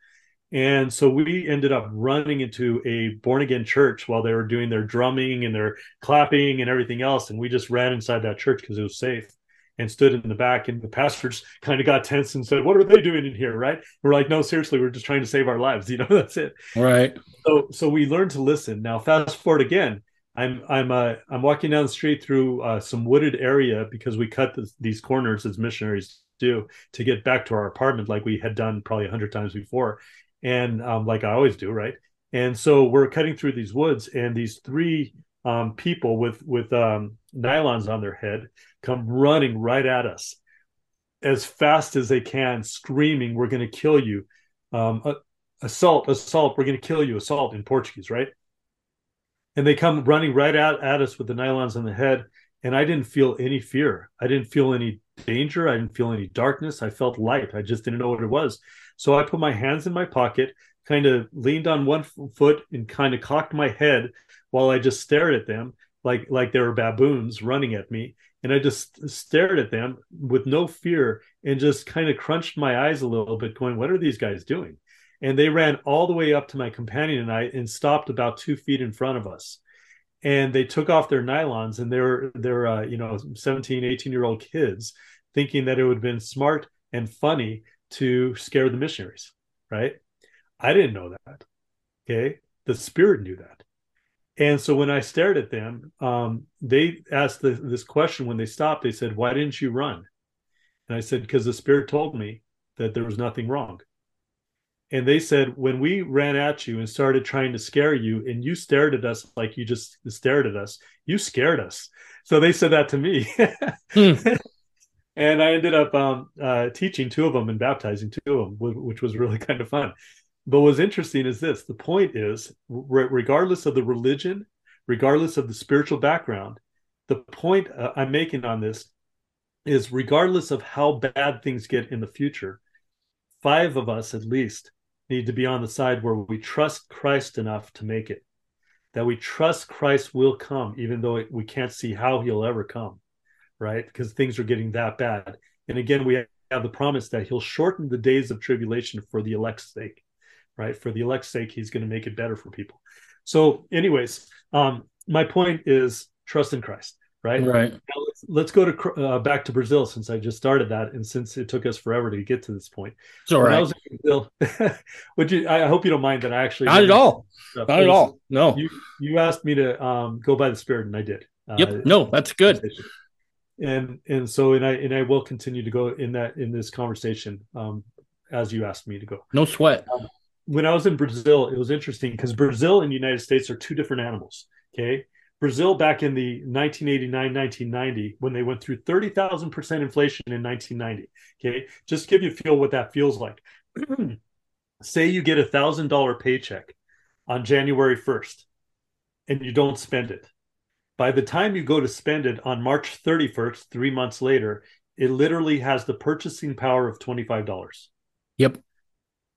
And so we ended up running into a born again church while they were doing their drumming and their clapping and everything else. And we just ran inside that church because it was safe and stood in the back. And the pastors [laughs] kind of got tense and said what are they doing in here? Right? We're like no seriously we're just trying to save our lives. [laughs] You know that's it. Right. So so we learned to listen. Now fast forward again. I'm i'm uh, i'm walking down the street through uh, some wooded area because we cut this, these corners as missionaries do to get back to our apartment like we had done probably a hundred times before and um, like i always do right and so we're cutting through these woods and these three um, people with with um, nylons on their head come running right at us as fast as they can, screaming, "We're going to kill you!" Um, assault, assault, we're going to kill you! Assault in Portuguese, right? And they come running right at, at us with the nylons on the head, and I didn't feel any fear. I didn't feel any danger. I didn't feel any darkness. I felt light. I just didn't know what it was. So I put my hands in my pocket, kind of leaned on one foot, and kind of cocked my head while I just stared at them like like they were baboons running at me. And i just stared at them with no fear and just kind of crunched my eyes a little bit going what are these guys doing? And they ran all the way up to my companion and i and stopped about two feet in front of us. And they took off their nylons and they're they're uh, you know 17 18 year old kids thinking that it would have been smart and funny to scare the missionaries right i didn't know that okay the spirit knew that and so when I stared at them, um, they asked the, this question when they stopped. They said, Why didn't you run? And I said, Because the Spirit told me that there was nothing wrong. And they said, When we ran at you and started trying to scare you, and you stared at us like you just stared at us, you scared us. So they said that to me. hmm. [laughs] And I ended up um, uh, teaching two of them and baptizing two of them, which was really [laughs] kind of fun. But what's interesting is this the point is, regardless of the religion, regardless of the spiritual background, the point uh, I'm making on this is regardless of how bad things get in the future, five of us at least need to be on the side where we trust Christ enough to make it. That we trust Christ will come, even though we can't see how he'll ever come, right? Because things are getting that bad. And again, we have the promise that he'll shorten the days of tribulation for the elect's sake right? For the elect's sake, he's going to make it better for people. So, anyways, um, my point is trust in Christ, right? Right. Now let's, let's go to uh, back to Brazil since I just started that, and since it took us forever to get to this point. When right. I was Brazil, [laughs] would you? I hope you don't mind that I actually not at all, not at all. No, you you asked me to um, go by the spirit, and I did. Yep. Uh, no, that's good. And and so and I and I will continue to go in that in this conversation um, as you asked me to go. No sweat. Um, when I was in Brazil, it was interesting because Brazil and the United States are two different animals. Okay. Brazil back in the 1989, 1990, when they went through 30,000% inflation in 1990. Okay. Just give you a feel what that feels like. [clears throat] Say you get a thousand dollar paycheck on January 1st and you don't spend it. By the time you go to spend it on March 31st, three months later, it literally has the purchasing power of $25. Yep.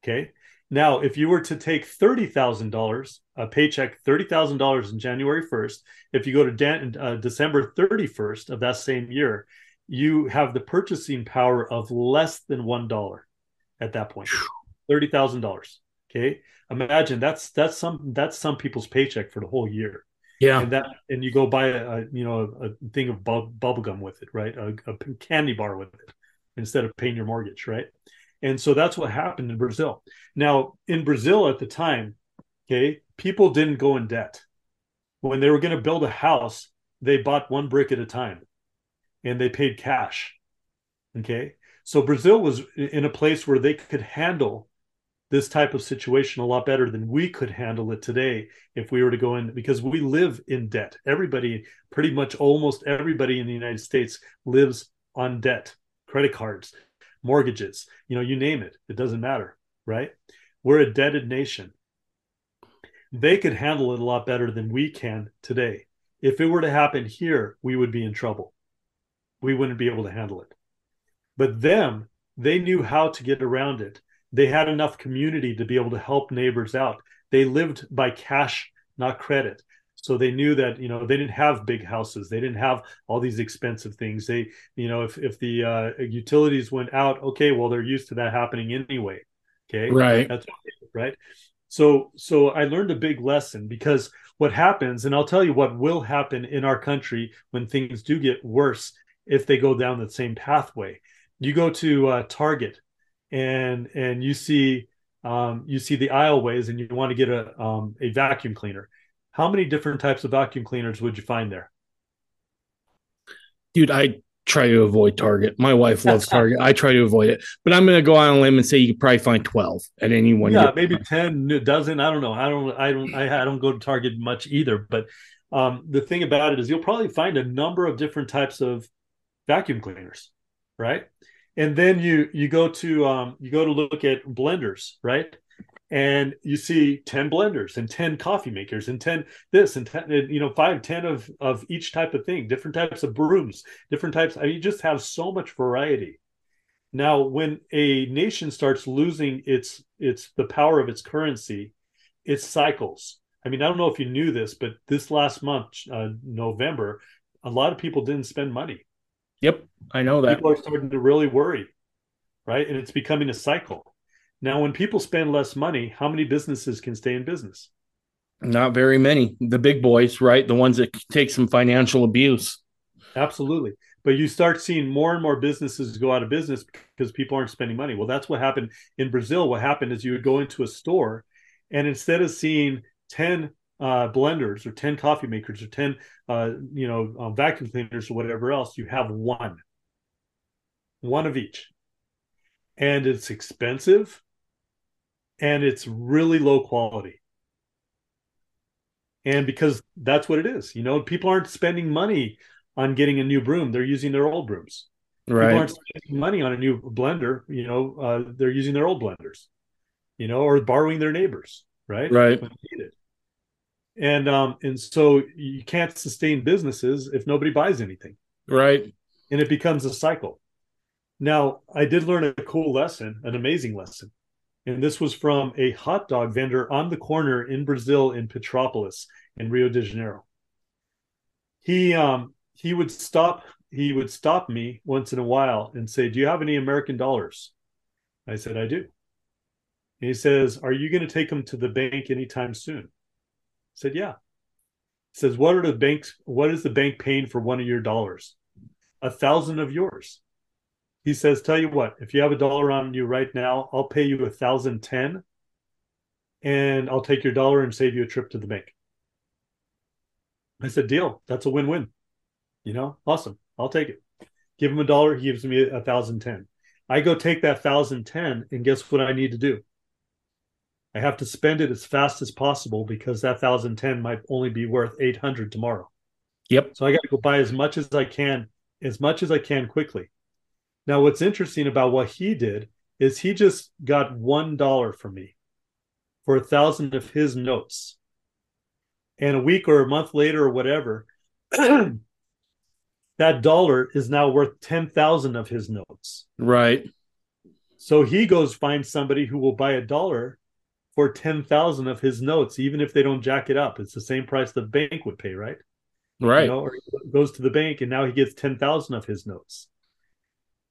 Okay. Now, if you were to take $30,000, a paycheck, $30,000 in January 1st, if you go to Dan, uh, December 31st of that same year, you have the purchasing power of less than $1 at that point. $30,000. Okay. Imagine that's, that's some, that's some people's paycheck for the whole year. Yeah. And that, and you go buy a, you know, a, a thing of bu- bubble gum with it, right? A, a candy bar with it instead of paying your mortgage, right? And so that's what happened in Brazil. Now, in Brazil at the time, okay, people didn't go in debt. When they were going to build a house, they bought one brick at a time and they paid cash. Okay. So Brazil was in a place where they could handle this type of situation a lot better than we could handle it today if we were to go in because we live in debt. Everybody, pretty much almost everybody in the United States lives on debt, credit cards, mortgages, you know, you name it, it doesn't matter, right? We're a debted nation. They could handle it a lot better than we can today. If it were to happen here, we would be in trouble. We wouldn't be able to handle it. But them, they knew how to get around it. They had enough community to be able to help neighbors out. They lived by cash, not credit. So they knew that you know they didn't have big houses. They didn't have all these expensive things. They you know if if the uh, utilities went out okay well they're used to that happening anyway okay? Right. That's right? So so i learned a big lesson because what happens and i'll tell you what will happen in our country when things do get worse if they go down the same pathway. You go to uh, target and and you see um, you see the aisleways and you want to get a um, a vacuum cleaner how many different types of vacuum cleaners would you find there? Dude, I try to avoid Target. My wife [laughs] loves Target. I try to avoid it, but I'm going to go on a limb and say you could probably find 12 at any one. Yeah, maybe 10, a dozen. I don't know. I don't, I don't, I, I don't go to Target much either. But um, the thing about it is you'll probably find a number of different types of vacuum cleaners, right? And then you, you go to, um, you go to look at blenders, right? and you see 10 blenders and 10 coffee makers and 10 this and 10 you know 5 10 of of each type of thing different types of brooms different types. I mean, you just have so much variety. Now when a nation starts losing its its the power of its currency it cycles. I mean i don't know if you knew this but this last month uh, november a lot of people didn't spend money yep i know that people are starting to really worry right and it's becoming a cycle now, when people spend less money, how many businesses can stay in business? Not very many. The big boys, right? The ones that take some financial abuse. Absolutely. But you start seeing more and more businesses go out of business because people aren't spending money. Well, that's what happened in Brazil. What happened is you would go into a store, and instead of seeing 10 uh, blenders or 10 coffee makers or 10 uh, you know um, vacuum cleaners or whatever else, you have one. One of each. And it's expensive and it's really low quality. And because that's what it is, you know, people aren't spending money on getting a new broom; they're using their old brooms. Right. People aren't spending money on a new blender; you know, uh, they're using their old blenders, you know, or borrowing their neighbors, right? Right. And um, and so you can't sustain businesses if nobody buys anything. Right. And it becomes a cycle. Now, I did learn a cool lesson, an amazing lesson and this was from a hot dog vendor on the corner in Brazil in Petrópolis in Rio de Janeiro. He um he would stop he would stop me once in a while and say, "Do you have any American dollars?" I said, "I do." And he says, "Are you going to take them to the bank anytime soon?" Said, "Yeah." Says, "What are the banks? What is the bank paying for one of your dollars? A thousand of yours." He says, "Tell you what, if you have a dollar on you right now, I'll pay you a thousand ten, and I'll take your dollar and save you a trip to the bank." I said, "Deal. That's a win-win." You know, awesome. I'll take it. Give him a dollar. He gives me a thousand ten. I go take that thousand ten, and guess what I need to do? I have to spend it as fast as possible because that thousand ten might only be worth eight hundred tomorrow. Yep. So I got to go buy as much as I can, as much as I can quickly. Now, what's interesting about what he did is he just got one dollar from me for a thousand of his notes. And a week or a month later or whatever, [clears throat] that dollar is now worth 10,000 of his notes. Right. So he goes find somebody who will buy a dollar for 10,000 of his notes, even if they don't jack it up. It's the same price the bank would pay, right? Right. You know, or he goes to the bank and now he gets 10,000 of his notes.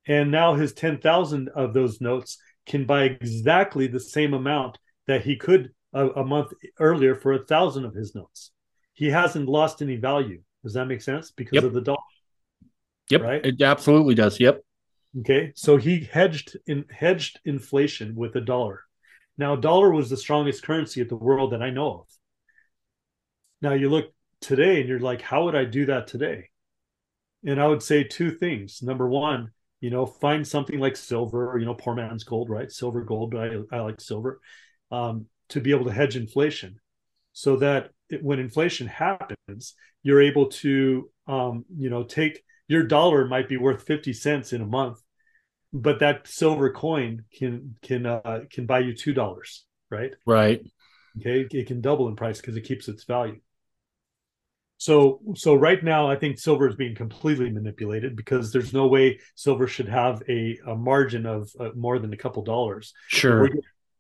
And now his 10,000 of those notes can buy exactly the same amount that he could a, a month earlier for a thousand of his notes. He hasn't lost any value. Does that make sense? Because Yep. of the dollar. Yep. Right? It absolutely does. Yep. Okay. So he hedged in hedged inflation with a dollar. Now, dollar was the strongest currency of the world that I know of. Now you look today and you're like, how would I do that today? And I would say two things. Number one, you know, find something like silver, or, you know, poor man's gold, right? Silver, gold, but I, I like silver, um, to be able to hedge inflation so that it, when inflation happens, you're able to, um, you know, take your dollar might be worth 50 cents in a month, but that silver coin can, can, uh, can buy you $2, right? Right. Okay. It can double in price because it keeps its value. So, so right now, I think silver is being completely manipulated because there's no way silver should have a, a margin of uh, more than a couple dollars. Sure. We're,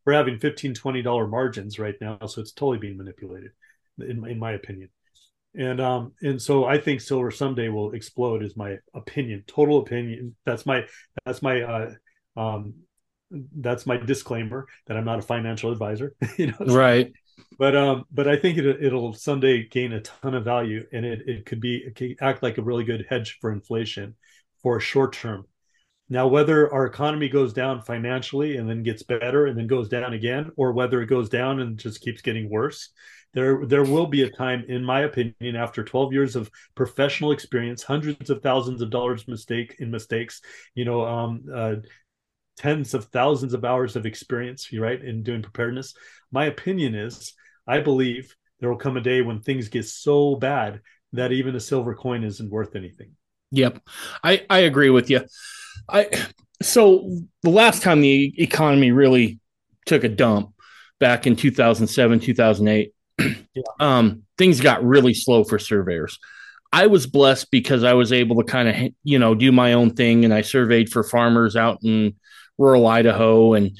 we're having 15 20 dollar margins right now, so it's totally being manipulated, in in my opinion. And um and so I think silver someday will explode. Is my opinion, total opinion. That's my that's my uh, um that's my disclaimer that I'm not a financial advisor. [laughs] you know, Right. but um but i think it, it'll someday gain a ton of value and it, it could be it could act like a really good hedge for inflation for short term now whether our economy goes down financially and then gets better and then goes down again or whether it goes down and just keeps getting worse there there will be a time in my opinion after 12 years of professional experience hundreds of thousands of dollars mistake in mistakes you know um uh, tens of thousands of hours of experience right in doing preparedness my opinion is i believe there will come a day when things get so bad that even a silver coin isn't worth anything Yep. I, I agree with you. I so the last time the economy really took a dump back in 2007, 2008, [clears throat] um, things got really slow for surveyors. I was blessed because I was able to kind of, you know, do my own thing and I surveyed for farmers out in rural Idaho and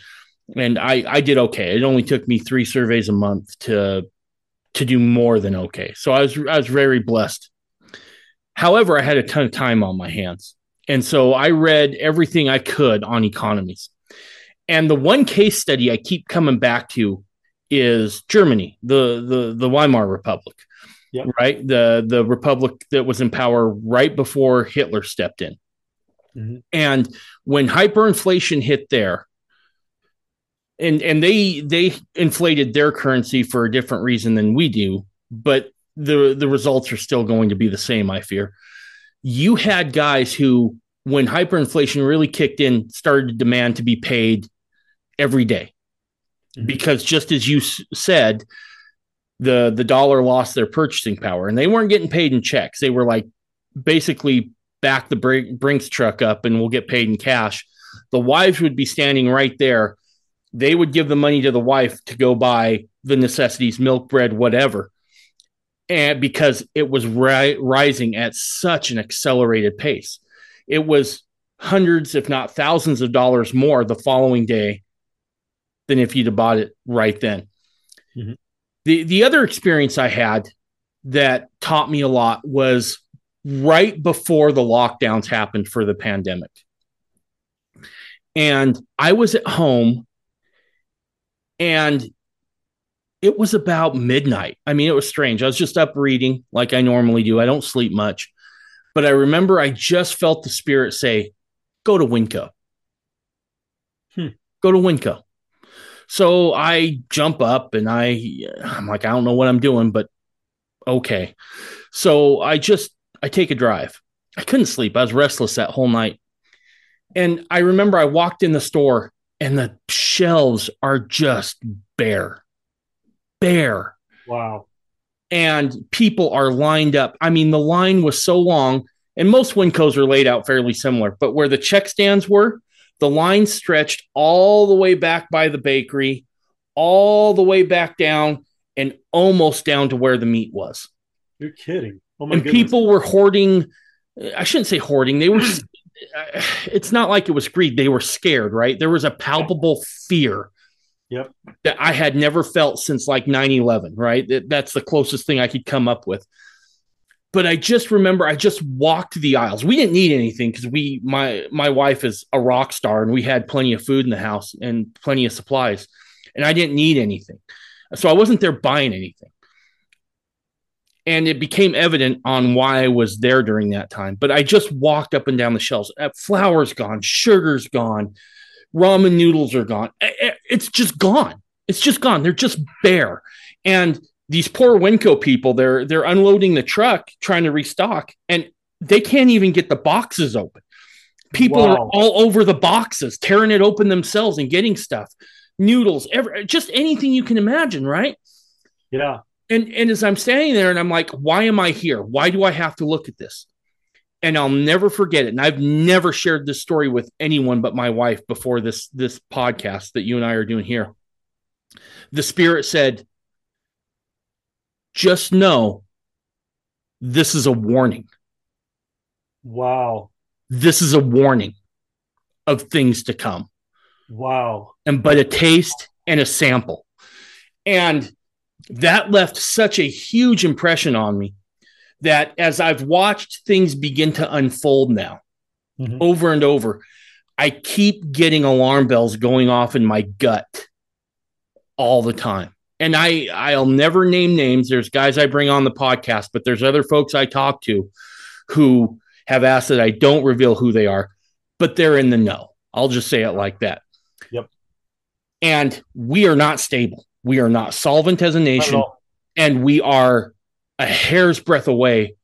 and I I did okay. It only took me 3 surveys a month to to do more than okay. So I was I was very blessed. However, I had a ton of time on my hands. And so I read everything I could on economies. And the one case study I keep coming back to is Germany, the the the Weimar Republic. Yep. Right? The the republic that was in power right before Hitler stepped in. Mhm. And when hyperinflation hit there, and and they they inflated their currency for a different reason than we do, but the the results are still going to be the same, I fear. You had guys who, when hyperinflation really kicked in, started to demand to be paid every day. Because just as you s- said, the the dollar lost their purchasing power, and they weren't getting paid in checks. They were like basically back the Br- Brinks truck up, and we'll get paid in cash. The wives would be standing right there. They would give the money to the wife to go buy the necessities, milk, bread, whatever and because it was ri- rising at such an accelerated pace. It was hundreds, if not thousands of dollars more the following day than if you'd have bought it right then. Mhm. The the other experience I had that taught me a lot was right before the lockdowns happened for the pandemic. And I was at home and it was about midnight. I mean, it was strange. I was just up reading like I normally do. I don't sleep much. But I remember I just felt the spirit say, Go to Winco. Hmm. Go to Winco. So I jump up and I I'm like, I don't know what I'm doing, but okay. So I just I take a drive. I couldn't sleep. I was restless that whole night. And I remember I walked in the store and the shelves are just bare. Bare. Wow. And people are lined up. I mean, the line was so long, and most Wincos are laid out fairly similar, but where the check stands were, the line stretched all the way back by the bakery, all the way back down, and almost down to where the meat was. You're kidding. Oh my and goodness. people were hoarding. I shouldn't say hoarding. They were. [clears throat] it's not like it was greed. They were scared, right? There was a palpable fear. Yep. That I had never felt since like 9 11, right? That, that's the closest thing I could come up with. But I just remember I just walked the aisles. We didn't need anything because we my my wife is a rock star and we had plenty of food in the house and plenty of supplies. And I didn't need anything. So I wasn't there buying anything and it became evident on why I was there during that time. But I just walked up and down the shelves. Uh, flour's gone, sugar's gone, ramen noodles are gone. It's just gone. It's just gone. They're just bare. And these poor Winco people, they're they're unloading the truck trying to restock, and they can't even get the boxes open. People wow. are all over the boxes, tearing it open themselves and getting stuff, noodles, every, just anything you can imagine, right? Yeah and and as I'm standing there and I'm like, why am I here? Why do I have to look at this? And I'll never forget it. And I've never shared this story with anyone but my wife before this this podcast that you and I are doing here. The spirit said, just know this is a warning. Wow. This is a warning of things to come. Wow. And but a taste and a sample. And that left such a huge impression on me that as I've watched things begin to unfold now mm-hmm. over and over, I keep getting alarm bells going off in my gut all the time. And I I'll never name names. There's guys I bring on the podcast, but there's other folks I talk to who have asked that I don't reveal who they are, but they're in the know. I'll just say it like that. Yep. And we are not stable. We are not solvent as a nation, and we are a hair's breadth away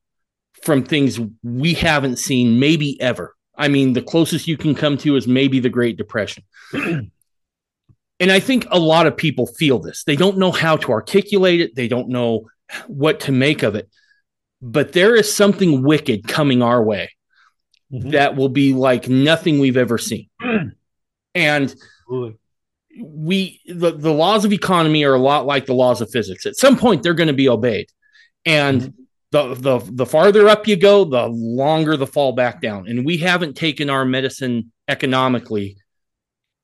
from things we haven't seen maybe ever. I mean, the closest you can come to is maybe the Great Depression. [clears throat] and I think a lot of people feel this. They don't know how to articulate it, they don't know what to make of it. But there is something wicked coming our way mm-hmm. that will be like nothing we've ever seen. [clears throat] and Absolutely we the, the laws of economy are a lot like the laws of physics. At some point, they're going to be obeyed, and mm-hmm. the the the farther up you go, the longer the fall back down. And we haven't taken our medicine economically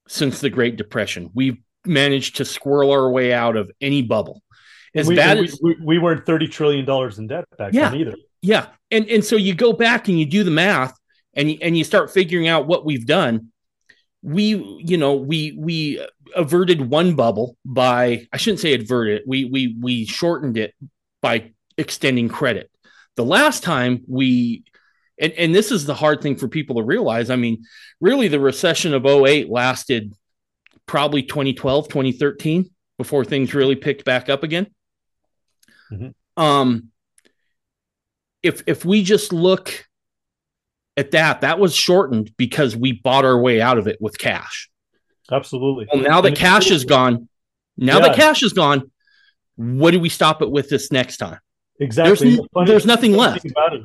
since the Great Depression. We've managed to squirrel our way out of any bubble. As we, bad as we, we, weren't thirty trillion dollars in debt back yeah, then either. Yeah, and and so you go back and you do the math, and you, and you start figuring out what we've done we you know we we averted one bubble by I shouldn't say averted it. We we we shortened it by extending credit. The last time we and, and this is the hard thing for people to realize. I mean, really the recession of 08 lasted probably 2012, 2013 before things really picked back up again. Mm-hmm. Um if if we just look at that, that was shortened because we bought our way out of it with cash. Absolutely. Well, now that cash is gone, now yeah. that cash is gone, what do we stop it with this next time? Exactly. There's, there's nothing left. About it.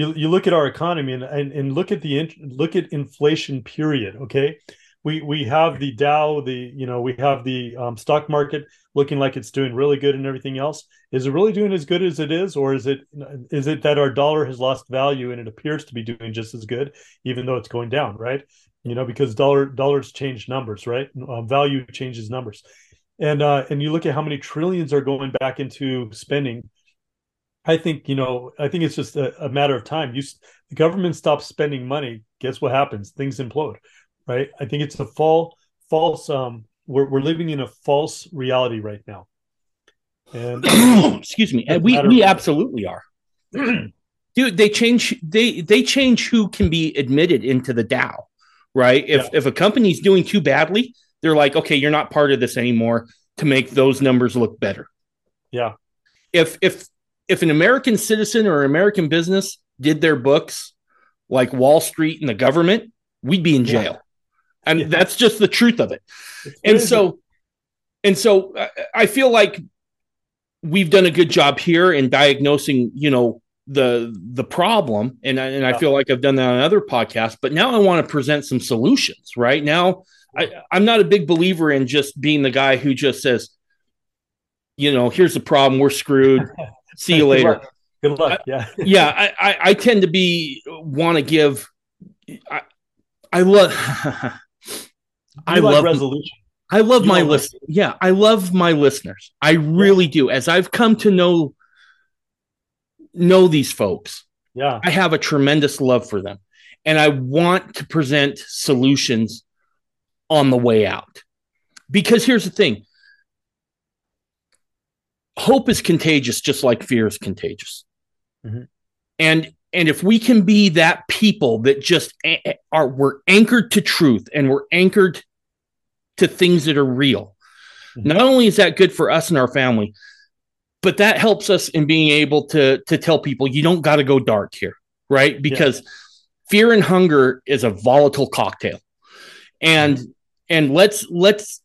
You, you look at our economy and, and, and look at the look at inflation period. Okay, we we have the Dow, the you know we have the um, stock market looking like it's doing really good and everything else. Is it really doing as good as it is, or is it is it that our dollar has lost value and it appears to be doing just as good, even though it's going down, right? You know, because dollar dollars change numbers, right? Uh, value changes numbers, and uh, and you look at how many trillions are going back into spending. I think you know. I think it's just a, a matter of time. You the government stops spending money. Guess what happens? Things implode right? I think it's a fall, false. Um, we're we're living in a false reality right now. And [clears throat] excuse me, we we absolutely are. [clears throat] Dude, they change they they change who can be admitted into the Dow. right? If Yeah. if a company's doing too badly, they're like, okay, you're not part of this anymore to make those numbers look better. Yeah. If if if an American citizen or American business did their books like Wall Street and the government, we'd be in Yeah. jail. And Yeah. that's just the truth of it. And so and so I- I feel like we've done a good job here in diagnosing, you know, the the problem and I, and I feel like I've done that on other podcasts, but now I want to present some solutions, right? Now I, I'm not a big believer in just being the guy who just says, you know, here's the problem, we're screwed. [laughs] See you Good later. luck. Good luck. Yeah. [laughs] yeah, I, I, I tend to be want to give. I, I love. [laughs] I like love resolution. I love You my list. Yeah, I love my listeners. I really do. As I've come to know know these folks, Yeah. I have a tremendous love for them, and I want to present solutions on the way out. Because here's the thing: hope is contagious, just like fear is contagious. Mhm. And and if we can be that people that just are we're anchored to truth and we're anchored to things that are real. Mhm. Not only is that good for us and our family, but that helps us in being able to to tell people you don't got to go dark here, right? Because fear and hunger is a volatile cocktail. And and let's let's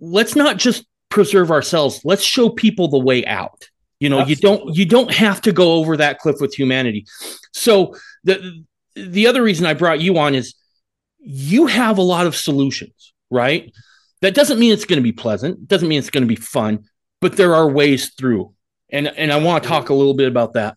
let's not just preserve ourselves. Let's show people the way out. You know, you don't you don't have to go over that cliff with humanity. So the the other reason I brought you on is you have a lot of solutions, right? That doesn't mean it's going to be pleasant, doesn't mean it's going to be fun, but there are ways through. And and I want to talk a little bit about that.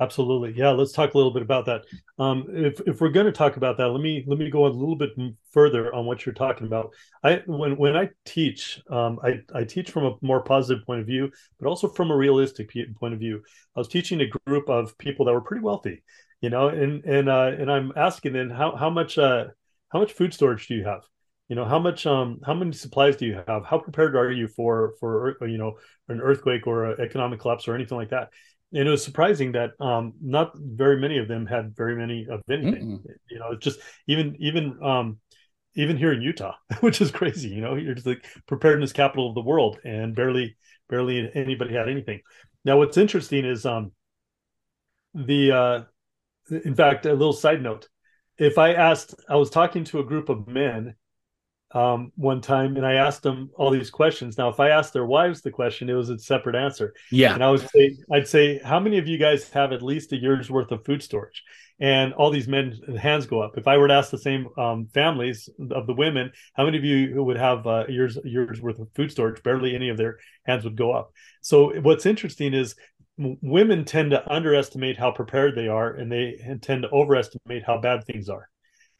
Absolutely. Yeah, let's talk a little bit about that. Um, if if we're going to talk about that, let me let me go a little bit further on what you're talking about. I when when I teach, um, I I teach from a more positive point of view, but also from a realistic point of view. I was teaching a group of people that were pretty wealthy, you know, and and uh, and I'm asking them how how much uh how much food storage do you have? You know, how much um how many supplies do you have? How prepared are you for for you know an earthquake or an economic collapse or anything like that? And it was surprising that um, not very many of them had very many of anything. You know, it's just even even um, even here in Utah, [laughs] which is crazy. You know, you're just like preparedness capital of the world, and barely barely anybody had anything. Now, what's interesting is um, the uh, in fact, a little side note. If I asked, I was talking to a group of men um, one time, and I asked them all these questions. Now, if I asked their wives the question, it was a separate answer. Yeah. And I would say, I'd say, how many of you guys have at least a year's worth of food storage? And all these men hands go up. If I were to ask the same um, families of the women, how many of you would have uh, year's year's worth of food storage? Barely any of their hands would go up. So what's interesting is women tend to underestimate how prepared they are, and they tend to overestimate how bad things are.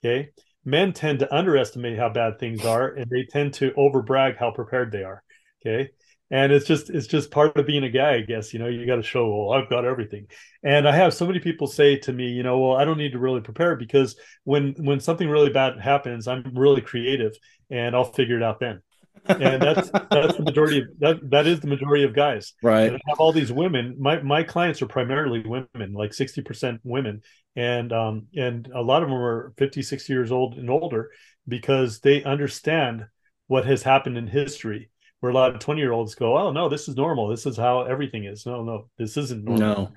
Okay, men tend to underestimate how bad things are, and they tend to overbrag how prepared they are. Okay, and it's just it's just part of being a guy i guess you know you got to show well i've got everything and i have so many people say to me you know well i don't need to really prepare because when when something really bad happens i'm really creative and i'll figure it out then and that's that's the majority of that that is the majority of guys. Right. and I have all these women my my clients are primarily women like 60% women. And um and a lot of them are 50 60 years old and older because they understand what has happened in history where a lot of 20 year olds go oh no this is normal. This is how everything is. No no this isn't normal. No.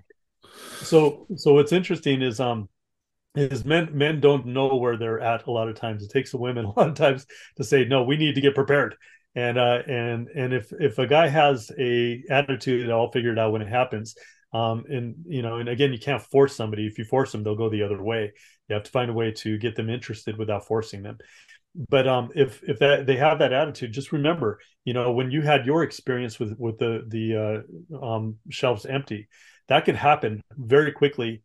so so what's interesting is um is men men don't know where they're at a lot of times. It takes the women [laughs] a lot of times to say no we need to get prepared. And uh and and if if a guy has a attitude i'll figure it out when it happens. Um and you know and again you can't force somebody. If you force them they'll go the other way. You have to find a way to get them interested without forcing them. But um if if that they have that attitude just remember you know when you had your experience with with the the uh, um shelves empty that could happen very quickly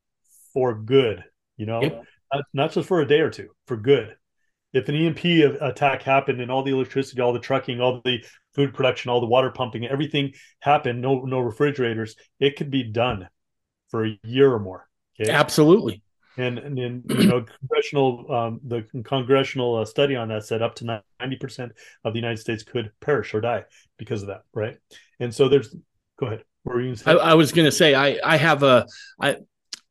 for good you know Yep. not, not just for a day or two for good if an emp attack happened and all the electricity all the trucking all the food production all the water pumping everything happened no no refrigerators it could be done for a year or more okay Absolutely. and and then you know congressional um, the congressional uh, study on that said up to ninety percent of the United States could perish or die because of that, right? And so there's go ahead. What were you I? I was going to say I I have a I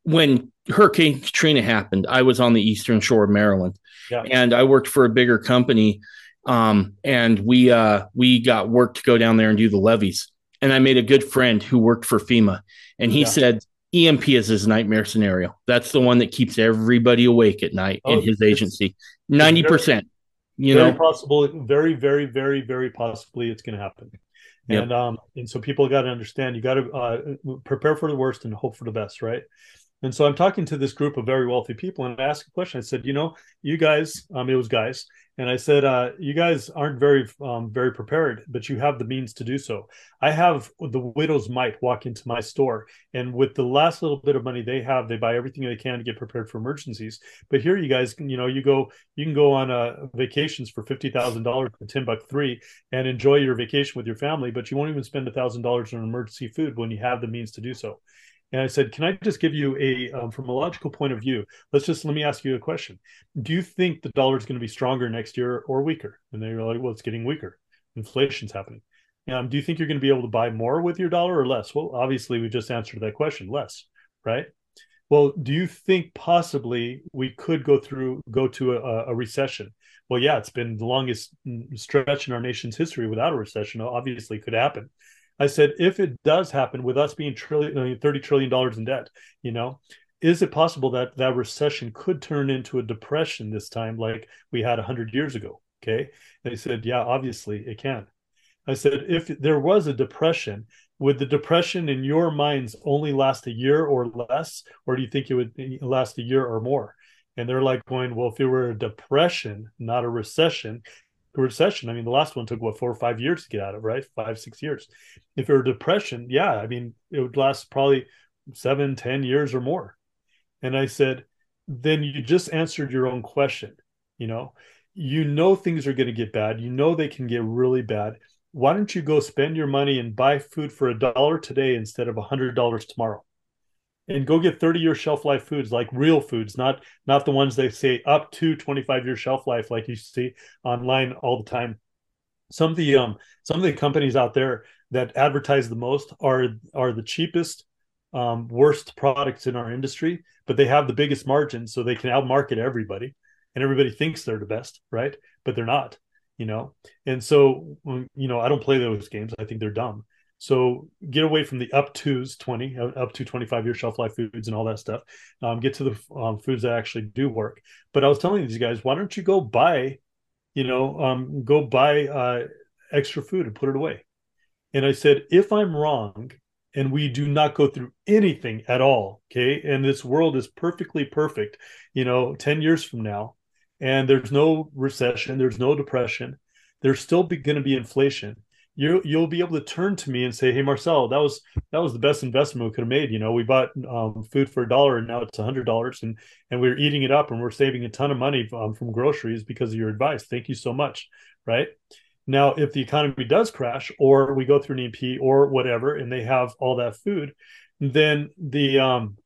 when Hurricane Katrina happened, I was on the eastern shore of Maryland, Yeah. and I worked for a bigger company. Um, and we uh, we got work to go down there and do the levees. And I made a good friend who worked for FEMA, and he Yeah. said EMP is his nightmare scenario. That's the one that keeps everybody awake at night Oh, in his agency. Ninety percent. You very know, possible, very, very, very, very possibly it's going to happen. Yep. And um, and so people got to understand you got to uh, prepare for the worst and hope for the best, right? And so I'm talking to this group of very wealthy people, and I asked a question. I said, you know, you guys, um, it was guys, and I said, uh, you guys aren't very, um, very prepared, but you have the means to do so. I have the widow's mite walk into my store, and with the last little bit of money they have, they buy everything they can to get prepared for emergencies. But here, you guys, can, you know, you go, you can go on uh, vacations for fifty thousand dollars for ten buck three, and enjoy your vacation with your family, but you won't even spend a thousand dollars on emergency food when you have the means to do so. And I said, can I just give you a, um, from a logical point of view, let's just, let me ask you a question. Do you think the dollar is going to be stronger next year or weaker? And they were like, well, it's getting weaker. Inflation's happening. Um, do you think you're going to be able to buy more with your dollar or less? Well, obviously, we just answered that question less, right? Well, do you think possibly we could go through, go to a, a recession? Well, yeah, it's been the longest stretch in our nation's history without a recession. Obviously, could happen. I said, if it does happen with us being trillion, thirty trillion dollars in debt, you know, is it possible that that recession could turn into a depression this time, like we had hundred years ago? Okay, they said, yeah, obviously it can. I said, if there was a depression, would the depression in your minds only last a year or less, or do you think it would last a year or more? And they're like going, well, if it were a depression, not a recession, recession, I mean, the last one took what four or five years to get out of, right? Five, six years. If it were depression, yeah, I mean, it would last probably seven, ten years or more. And I said, then you just answered your own question. You know, you know things are going to get bad. You know they can get really bad. Why don't you go spend your money and buy food for a dollar today instead of a hundred dollars tomorrow? And go get 30 year shelf life foods like real foods, not not the ones they say up to 25 year shelf life like you see online all the time. Some of the um some of the companies out there that advertise the most are are the cheapest um, worst products in our industry, but they have the biggest margins, so they can outmarket everybody, and everybody thinks they're the best, right? But they're not, you know. And so, you know, I don't play those games. I think they're dumb. So get away from the up to's twenty, up to twenty five year shelf life foods and all that stuff. Um, get to the um, foods that actually do work. But I was telling these guys, why don't you go buy, you know, um, go buy uh, extra food and put it away. And I said, if I'm wrong, and we do not go through anything at all okay and this world is perfectly perfect you know 10 years from now and there's no recession there's no depression there's still going to be inflation you you'll be able to turn to me and say hey marcel that was that was the best investment we could have made. You know we bought um, food for a dollar and now it's a hundred dollars and and we're eating it up and we're saving a ton of money um, from groceries because of your advice. Thank you so much. Right? Now, if the economy does crash, or we go through an EP or whatever, and they have all that food, then the um,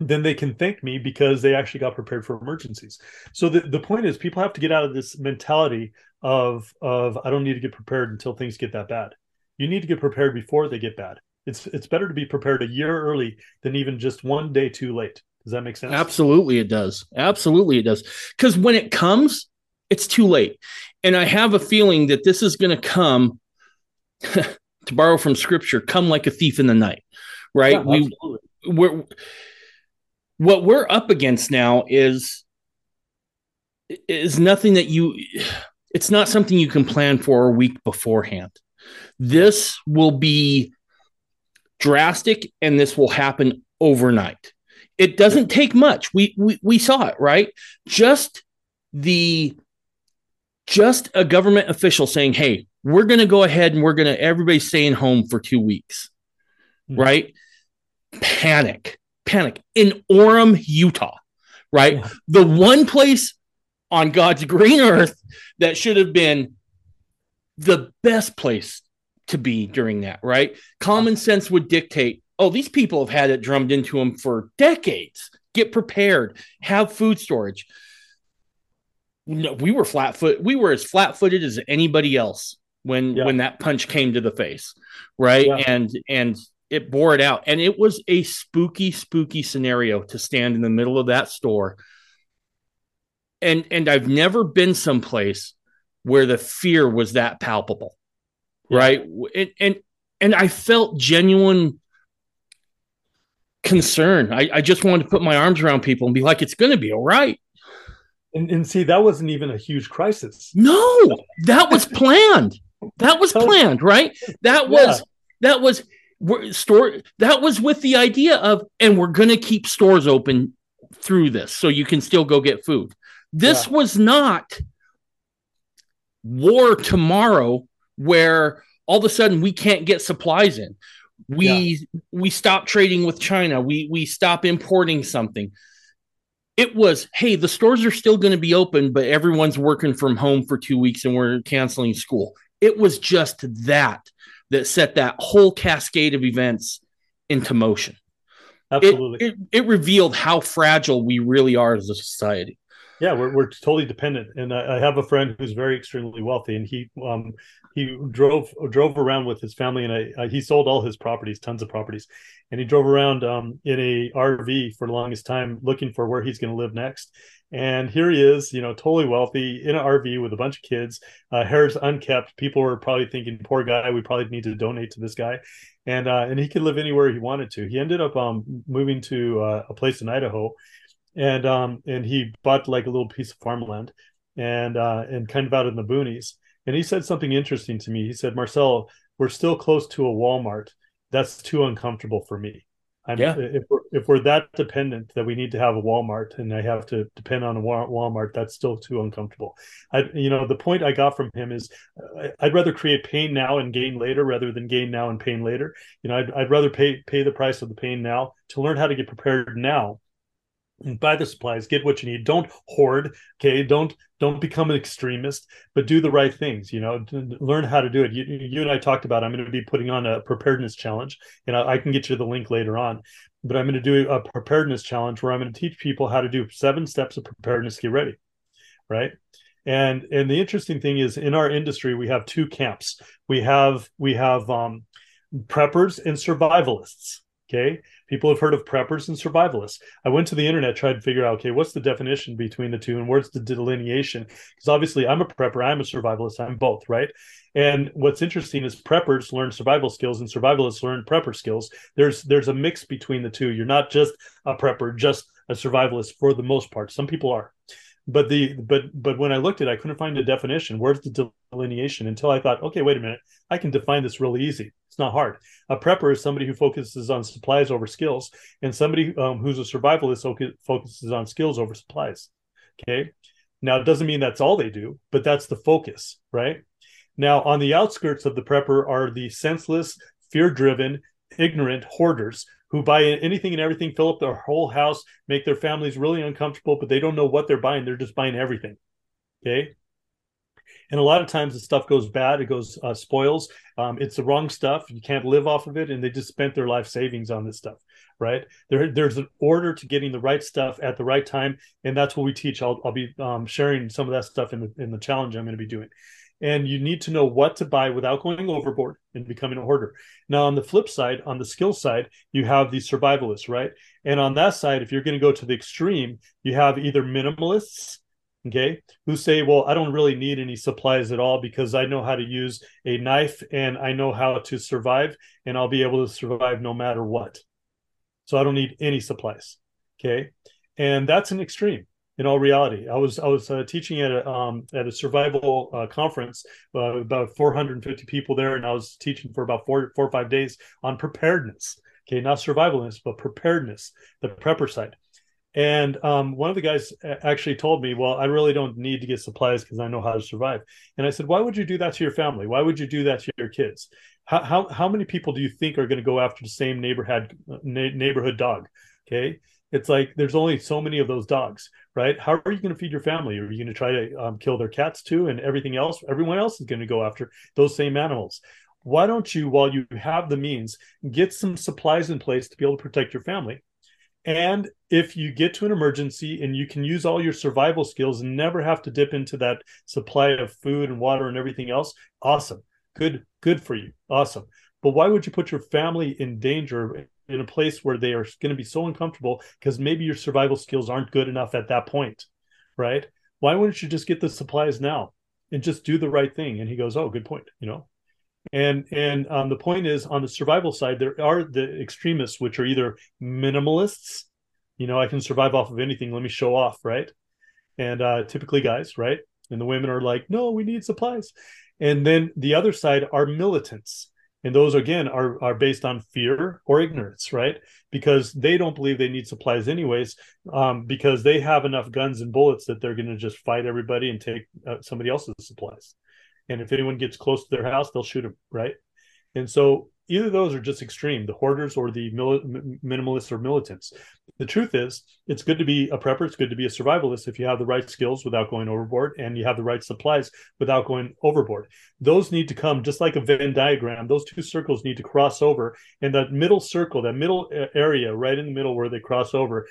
then they can thank me because they actually got prepared for emergencies. So the, the point is, people have to get out of this mentality of of I don't need to get prepared until things get that bad. You need to get prepared before they get bad. It's it's better to be prepared a year early than even just one day too late. Does that make sense? Absolutely, it does. Absolutely, it does. Because when it comes, it's too late. And I have a feeling that this is going to come, [laughs] to borrow from scripture, come like a thief in the night, right? Yeah, we, we're, what we're up against now is, is nothing that you, it's not something you can plan for a week beforehand. This will be drastic and this will happen overnight. It doesn't take much. We, we, we saw it, right? Just the just a government official saying, "Hey, we're going to go ahead and we're going to everybody's staying home for 2 weeks." Mm-hmm. Right? Panic. Panic in Orem, Utah. Right? Yeah. The one place on God's green earth that should have been the best place to be during that, right? Common sense would dictate, "Oh, these people have had it drummed into them for decades. Get prepared, have food storage." no, we were flat foot. We were as flat footed as anybody else when yeah. when that punch came to the face, right? Yeah. And and it bore it out. And it was a spooky, spooky scenario to stand in the middle of that store. And and I've never been someplace where the fear was that palpable. Yeah. Right. And, and and I felt genuine concern. I, I just wanted to put my arms around people and be like, it's gonna be all right. And, and see, that wasn't even a huge crisis. No, that was [laughs] planned. That was planned, right? That was yeah. that was store that was with the idea of and we're going to keep stores open through this so you can still go get food. This yeah. was not war tomorrow where all of a sudden we can't get supplies in. We yeah. we stop trading with China. We we stop importing something it was hey the stores are still going to be open but everyone's working from home for two weeks and we're canceling school it was just that that set that whole cascade of events into motion. Absolutely. it, it, it revealed how fragile we really are as a society. Yeah we're, we're totally dependent. And I, I have a friend who's very extremely wealthy and he um he drove drove around with his family and I, he sold all his properties tons of properties. And he drove around um, in a rv for the longest time looking for where he's going to live next. And here he is you know totally wealthy in an rv with a bunch of kids uh, hair's unkept. People were probably thinking poor guy we probably need to donate to this guy. And uh, and he could live anywhere he wanted to. He ended up um, moving to uh, a place in idaho and um and he bought like a little piece of farmland and uh and kind of out in the boonies and he said something interesting to me he said marcel we're still close to a walmart that's too uncomfortable for me I'm, yeah. if we're if we're that dependent that we need to have a Walmart and I have to depend on a Walmart, that's still too uncomfortable. I, you know, the point I got from him is uh, I'd rather create pain now and gain later rather than gain now and pain later. You know, I'd, I'd rather pay pay the price of the pain now to learn how to get prepared now buy the supplies get what you need don't hoard okay don't don't become an extremist but do the right things you know learn how to do it. You, you and i talked about i'm going to be putting on a preparedness challenge and I, I can get you the link later on but i'm going to do a preparedness challenge where i'm going to teach people how to do seven steps of preparedness get ready right? And and the interesting thing is in our industry we have two camps. We have we have um preppers and survivalists Okay. People have heard of preppers and survivalists. I went to the internet, tried to figure out, okay, what's the definition between the two and where's the delineation? Because obviously I'm a prepper, I'm a survivalist, I'm both, right? And what's interesting is preppers learn survival skills and survivalists learn prepper skills. There's there's a mix between the two. You're not just a prepper, just a survivalist for the most part. Some people are but the but but when I looked at it, I couldn't find a definition. Where's the delineation? Until I thought, okay, wait a minute, I can define this really easy. It's not hard. A prepper is somebody who focuses on supplies over skills, and somebody um, who's a survivalist focuses on skills over supplies. Okay. Now it doesn't mean that's all they do, but that's the focus, right? Now on the outskirts of the prepper are the senseless, fear-driven, ignorant hoarders who buy anything and everything, fill up their whole house, make their families really uncomfortable, but they don't know what they're buying. They're just buying everything. Okay. And a lot of times the stuff goes bad, it goes uh, spoils. Um, it's the wrong stuff. You can't live off of it, and they just spent their life savings on this stuff, right? There, there's an order to getting the right stuff at the right time, and that's what we teach. I'll, I'll be um, sharing some of that stuff in the in the challenge I'm going to be doing and you need to know what to buy without going overboard and becoming a hoarder. Now, on the flip side, on the skill side, you have the survivalists, right? And on that side, if you're going to go to the extreme, you have either minimalists, okay, who say, well, I don't really need any supplies at all because I know how to use a knife and I know how to survive and I'll be able to survive no matter what. So I don't need any supplies, okay? And that's an extreme in all reality. I was I was uh, teaching at a um, at a survival uh, conference, uh, about 450 people there, and I was teaching for about four four or five days on preparedness. Okay, not survivalness, but preparedness, the prepper side. And um, one of the guys actually told me, "Well, I really don't need to get supplies because I know how to survive." And I said, "Why would you do that to your family? Why would you do that to your kids? How how, how many people do you think are going to go after the same neighborhood neighborhood dog?" Okay, it's like there's only so many of those dogs right how are you going to feed your family are you going to try to um, kill their cats too and everything else everyone else is going to go after those same animals why don't you while you have the means get some supplies in place to be able to protect your family and if you get to an emergency and you can use all your survival skills and never have to dip into that supply of food and water and everything else awesome good good for you awesome but why would you put your family in danger in a place where they are going to be so uncomfortable because maybe your survival skills aren't good enough at that point, right? Why wouldn't you just get the supplies now and just do the right thing? And he goes, "Oh, good point," you know. And and um, the point is, on the survival side, there are the extremists, which are either minimalists, you know, I can survive off of anything. Let me show off, right? And uh, typically guys, right? And the women are like, no, we need supplies. And then the other side are militants, and those again are are based on fear or ignorance right because they don't believe they need supplies anyways um, because they have enough guns and bullets that they're going to just fight everybody and take uh, somebody else's supplies and if anyone gets close to their house they'll shoot them right? And so either those are just extreme the hoarders or the minimalists or militants. The truth is it's good to be a prepper it's good to be a survivalist if you have the right skills without going overboard and you have the right supplies without going overboard. Those need to come just like a venn diagram. Those two circles need to cross over and that middle circle that middle area right in the middle where they cross over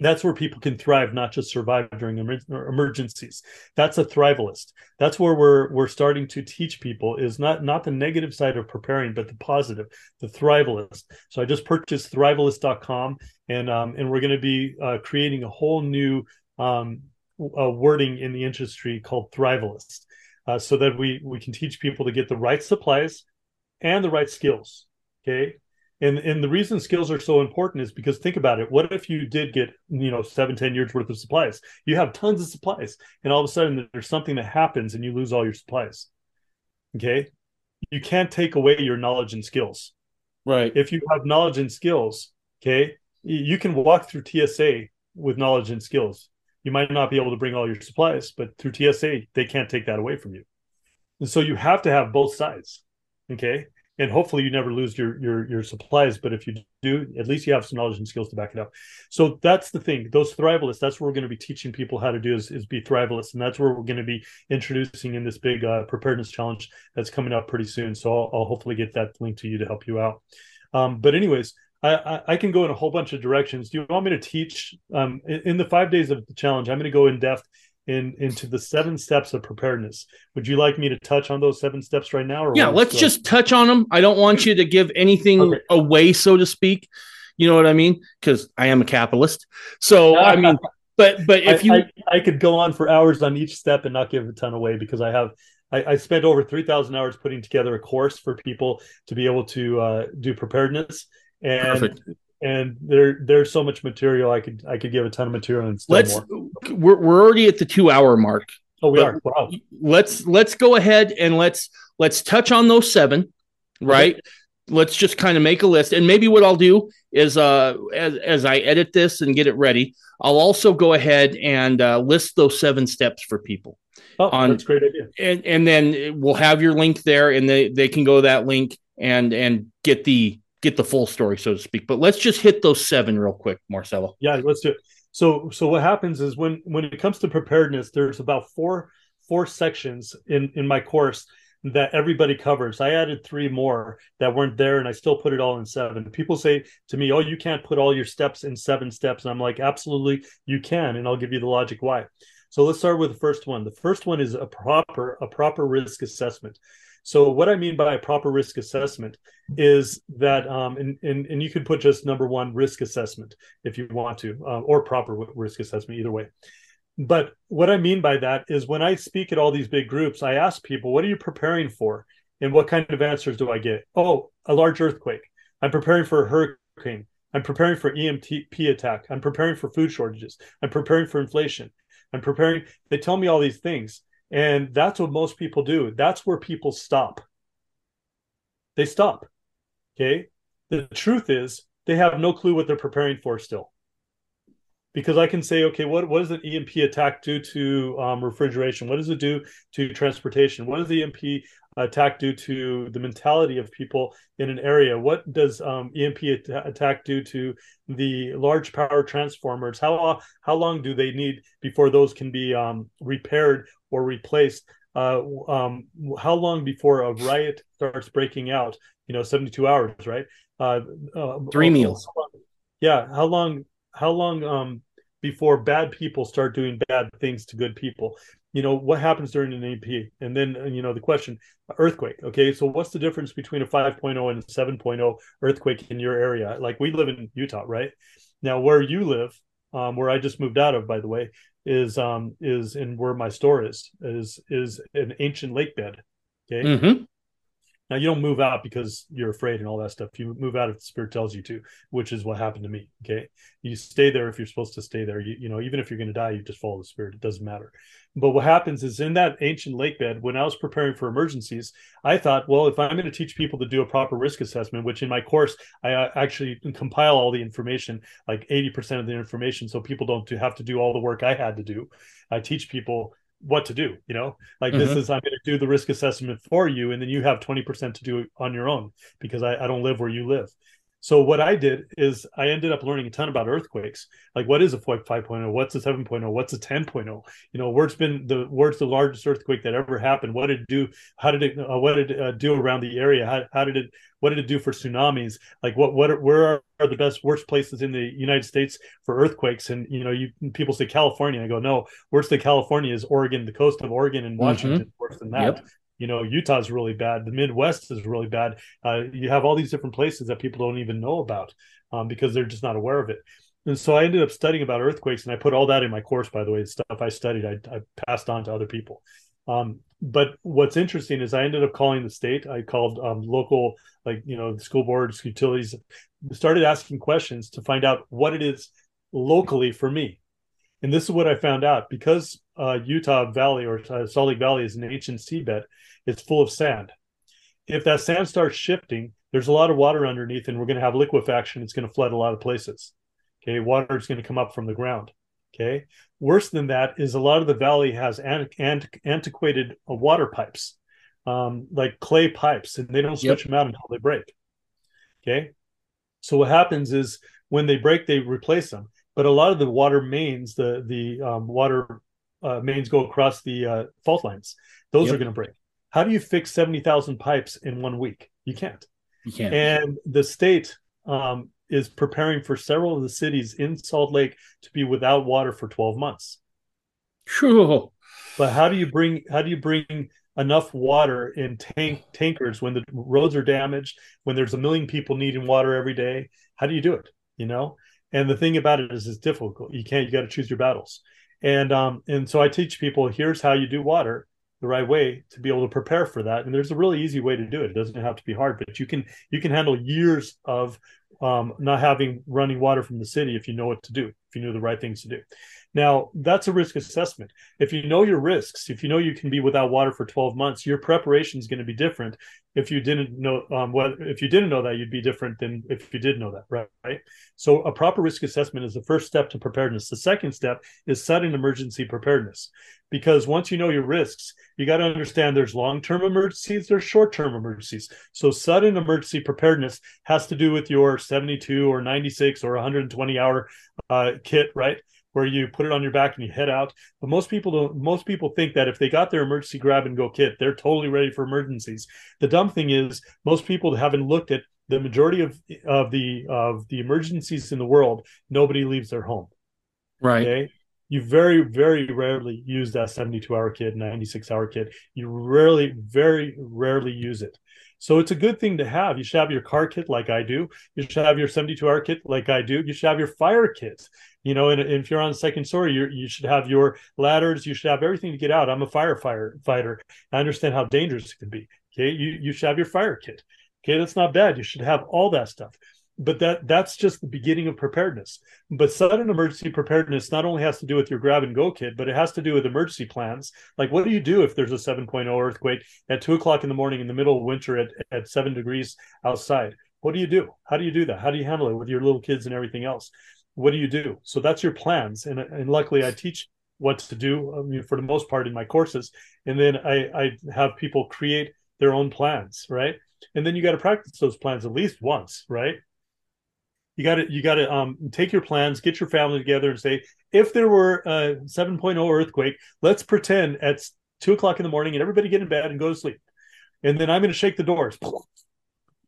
that's where people can thrive not just survive during emergencies. That's a thrivalist. That's where we're we're starting to teach people is not not the negative side of preparing but the positive the thrivalist. So i just purchased thrivalist.com and um, and we're going to be uh, creating a whole new um, uh, wording in the industry called thrivalist uh, so that we we can teach people to get the right supplies and the right skills okay and and the reason skills are so important is because think about it. What if you did get you know seven ten years worth of supplies? You have tons of supplies and all of a sudden there's something that happens and you lose all your supplies. Okay? You can't take away your knowledge and skills. Right. If you have knowledge and skills okay you can walk through tsa with knowledge and skills. You might not be able to bring all your supplies but through tsa they can't take that away from you. And so you have to have both sides okay and hopefully you never lose your your your supplies but if you do at least you have some knowledge and skills to back it up so that's the thing those thrivalists that's what we're going to be teaching people how to do is, is be thrivalists and that's where we're going to be introducing in this big uh, preparedness challenge that's coming up pretty soon so I'll, I'll, hopefully get that link to you to help you out um, but anyways I, I, I, can go in a whole bunch of directions. Do you want me to teach um, in, in the five days of the challenge? I'm going to go in depth in into the seven steps of preparedness. Would you like me to touch on those seven steps right now? yeah, let's just touch on them. I don't want you to give anything okay. away, so to speak. You know what I mean? Because I am a capitalist. So I mean, but but if you, I, I, I, could go on for hours on each step and not give a ton away because I have. I, I spent over three thousand hours putting together a course for people to be able to uh, do preparedness, and Perfect and there there's so much material I could I could give a ton of material and let's more. we're we're already at the two hour mark. Oh, we are. Wow. Let's let's go ahead and let's let's touch on those seven, right? Okay. Let's just kind of make a list, and maybe what I'll do is uh as as I edit this and get it ready, I'll also go ahead and uh, list those seven steps for people. Oh, on, that's great idea. And and then we'll have your link there, and they they can go to that link and and get the get the full story, so to speak. But let's just hit those seven real quick, Marcello. Yeah, let's do it. So, so what happens is when when it comes to preparedness, there's about four four sections in in my course that everybody covers. I added three more that weren't there, and I still put it all in seven. People say to me, "Oh, you can't put all your steps in seven steps," and I'm like, "Absolutely, you can," and I'll give you the logic why. So let's start with the first one. The first one is a proper a proper risk assessment. So what I mean by a proper risk assessment is that, um, and, and, and you could put just number one risk assessment if you want to, uh, or proper risk assessment, either way. But what I mean by that is when I speak at all these big groups, I ask people, what are you preparing for? And what kind of answers do I get? Oh, a large earthquake. I'm preparing for a hurricane. I'm preparing for EMP attack. I'm preparing for food shortages. I'm preparing for inflation. I'm preparing. They tell me all these things. And that's what most people do. That's where people stop. They stop. Okay. The truth is, they have no clue what they're preparing for still. Because I can say, okay, what, what does an EMP attack do to um, refrigeration? What does it do to transportation? What does the EMP attack due to the mentality of people in an area? What does um, EMP at- attack do to the large power transformers? How how long do they need before those can be um, repaired or replaced? Uh, um, how long before a riot starts breaking out? You know, seventy two hours, right? Uh, uh, Three meals. Yeah. How long? How long? Um, before bad people start doing bad things to good people. you know what happens during an ep and then you know the question earthquake okay so what's the difference between a 5.0 and a 7.0 earthquake in your area like we live in utah right now where you live um, where i just moved out of by the way is um is in where my store is is is an ancient lake bed okay Mm-hmm. Now you don't move out because you're afraid and all that stuff. You move out if the spirit tells you to, which is what happened to me. Okay. You stay there if you're supposed to stay there. You, you know, even if you're going to die, you just follow the spirit. It doesn't matter. But what happens is in that ancient lake bed, when I was preparing for emergencies, I thought, well, if I'm going to teach people to do a proper risk assessment, which in my course, I uh, actually compile all the information, like 80% of the information, so people don't have to do all the work I had to do. I teach people what to do you know like mm-hmm. this is i'm going to do the risk assessment for you and then you have 20% to do it on your own because I, I don't live where you live so what i did is i ended up learning a ton about earthquakes. Like what is a 5.0 what's a 7.0 what's a 10.0 you know where's been the where's the largest earthquake that ever happened. What did it do? How did it uh, what did it uh, do around the area? How, how did it what did it do for tsunamis? Like what what are, where are, are the best worst places in the united states for earthquakes? And you know you people say california. I go no worst than california is oregon the coast of oregon and washington mm-hmm. worse than that. Yep. You know utah's really bad the midwest is really bad uh, you have all these different places that people don't even know about um, because they're just not aware of it and so I ended up studying about earthquakes, and I put all that in my course. By the way, the stuff I studied, I, I passed on to other people. Um, but what's interesting is I ended up calling the state. I called um, local, like you know, school boards, utilities, started asking questions to find out what it is locally for me. And this is what I found out because uh, Utah Valley or uh, Salt Lake Valley is an ancient seabed. It's full of sand. If that sand starts shifting, there's a lot of water underneath, and we're going to have liquefaction. It's going to flood a lot of places. Okay, water is going to come up from the ground. Okay. Worse than that is a lot of the valley has ant- ant- antiquated uh, water pipes, um, like clay pipes, and they don't switch yep. them out until they break. Okay. So what happens is when they break, they replace them. But a lot of the water mains, the the um, water uh, mains go across the uh, fault lines. Those yep. are going to break. How do you fix seventy thousand pipes in one week? You can't. You can't. And the state um, is preparing for several of the cities in Salt Lake to be without water for 12 months. Sure. But how do you bring how do you bring enough water in tank tankers when the roads are damaged, when there's a million people needing water every day? How do you do it? You know? And the thing about it is it's difficult. You can't you got to choose your battles. And um and so I teach people here's how you do water the right way to be able to prepare for that. And there's a really easy way to do it. It doesn't have to be hard but you can you can handle years of um, not having running water from the city if you know what to do, if you know the right things to do. Now, that's a risk assessment. If you know your risks, if you know you can be without water for 12 months, your preparation is going to be different. If you didn't know, um, what if you didn't know that, you'd be different than if you did know that, right? right? So, a proper risk assessment is the first step to preparedness. The second step is sudden emergency preparedness, because once you know your risks, you got to understand there's long-term emergencies, there's short-term emergencies. So, sudden emergency preparedness has to do with your 72 or 96 or 120 hour uh, kit, right? where you put it on your back and you head out. But most people don't. Most people think that if they got their emergency grab and go kit, they're totally ready for emergencies. The dumb thing is, most people haven't looked at the majority of of the of the emergencies in the world. Nobody leaves their home. Right. Okay? You very very rarely use that seventy two hour kit, ninety six hour kit. You rarely, very rarely use it. So it's a good thing to have. You should have your car kit like I do. You should have your 72 hour kit like I do. You should have your fire kit. You know and, and if you're on second story you you should have your ladders. You should have everything to get out. I'm a firefighter. I understand how dangerous it can be. Okay? You you should have your fire kit. Okay? That's not bad. You should have all that stuff but that that's just the beginning of preparedness but sudden emergency preparedness not only has to do with your grab and go kit but it has to do with emergency plans like what do you do if there's a 7.0 earthquake at 2 o'clock in the morning in the middle of winter at, at 7 degrees outside what do you do how do you do that how do you handle it with your little kids and everything else what do you do? So that's your plans. And, and luckily, I teach what to do um, I mean, for the most part in my courses. And then I, I have people create their own plans, right? And then you got to practice those plans at least once, right? You got to you got to um, take your plans, get your family together, and say, if there were a 7.0 earthquake, let's pretend at two o'clock in the morning, and everybody get in bed and go to sleep. And then I'm going to shake the doors.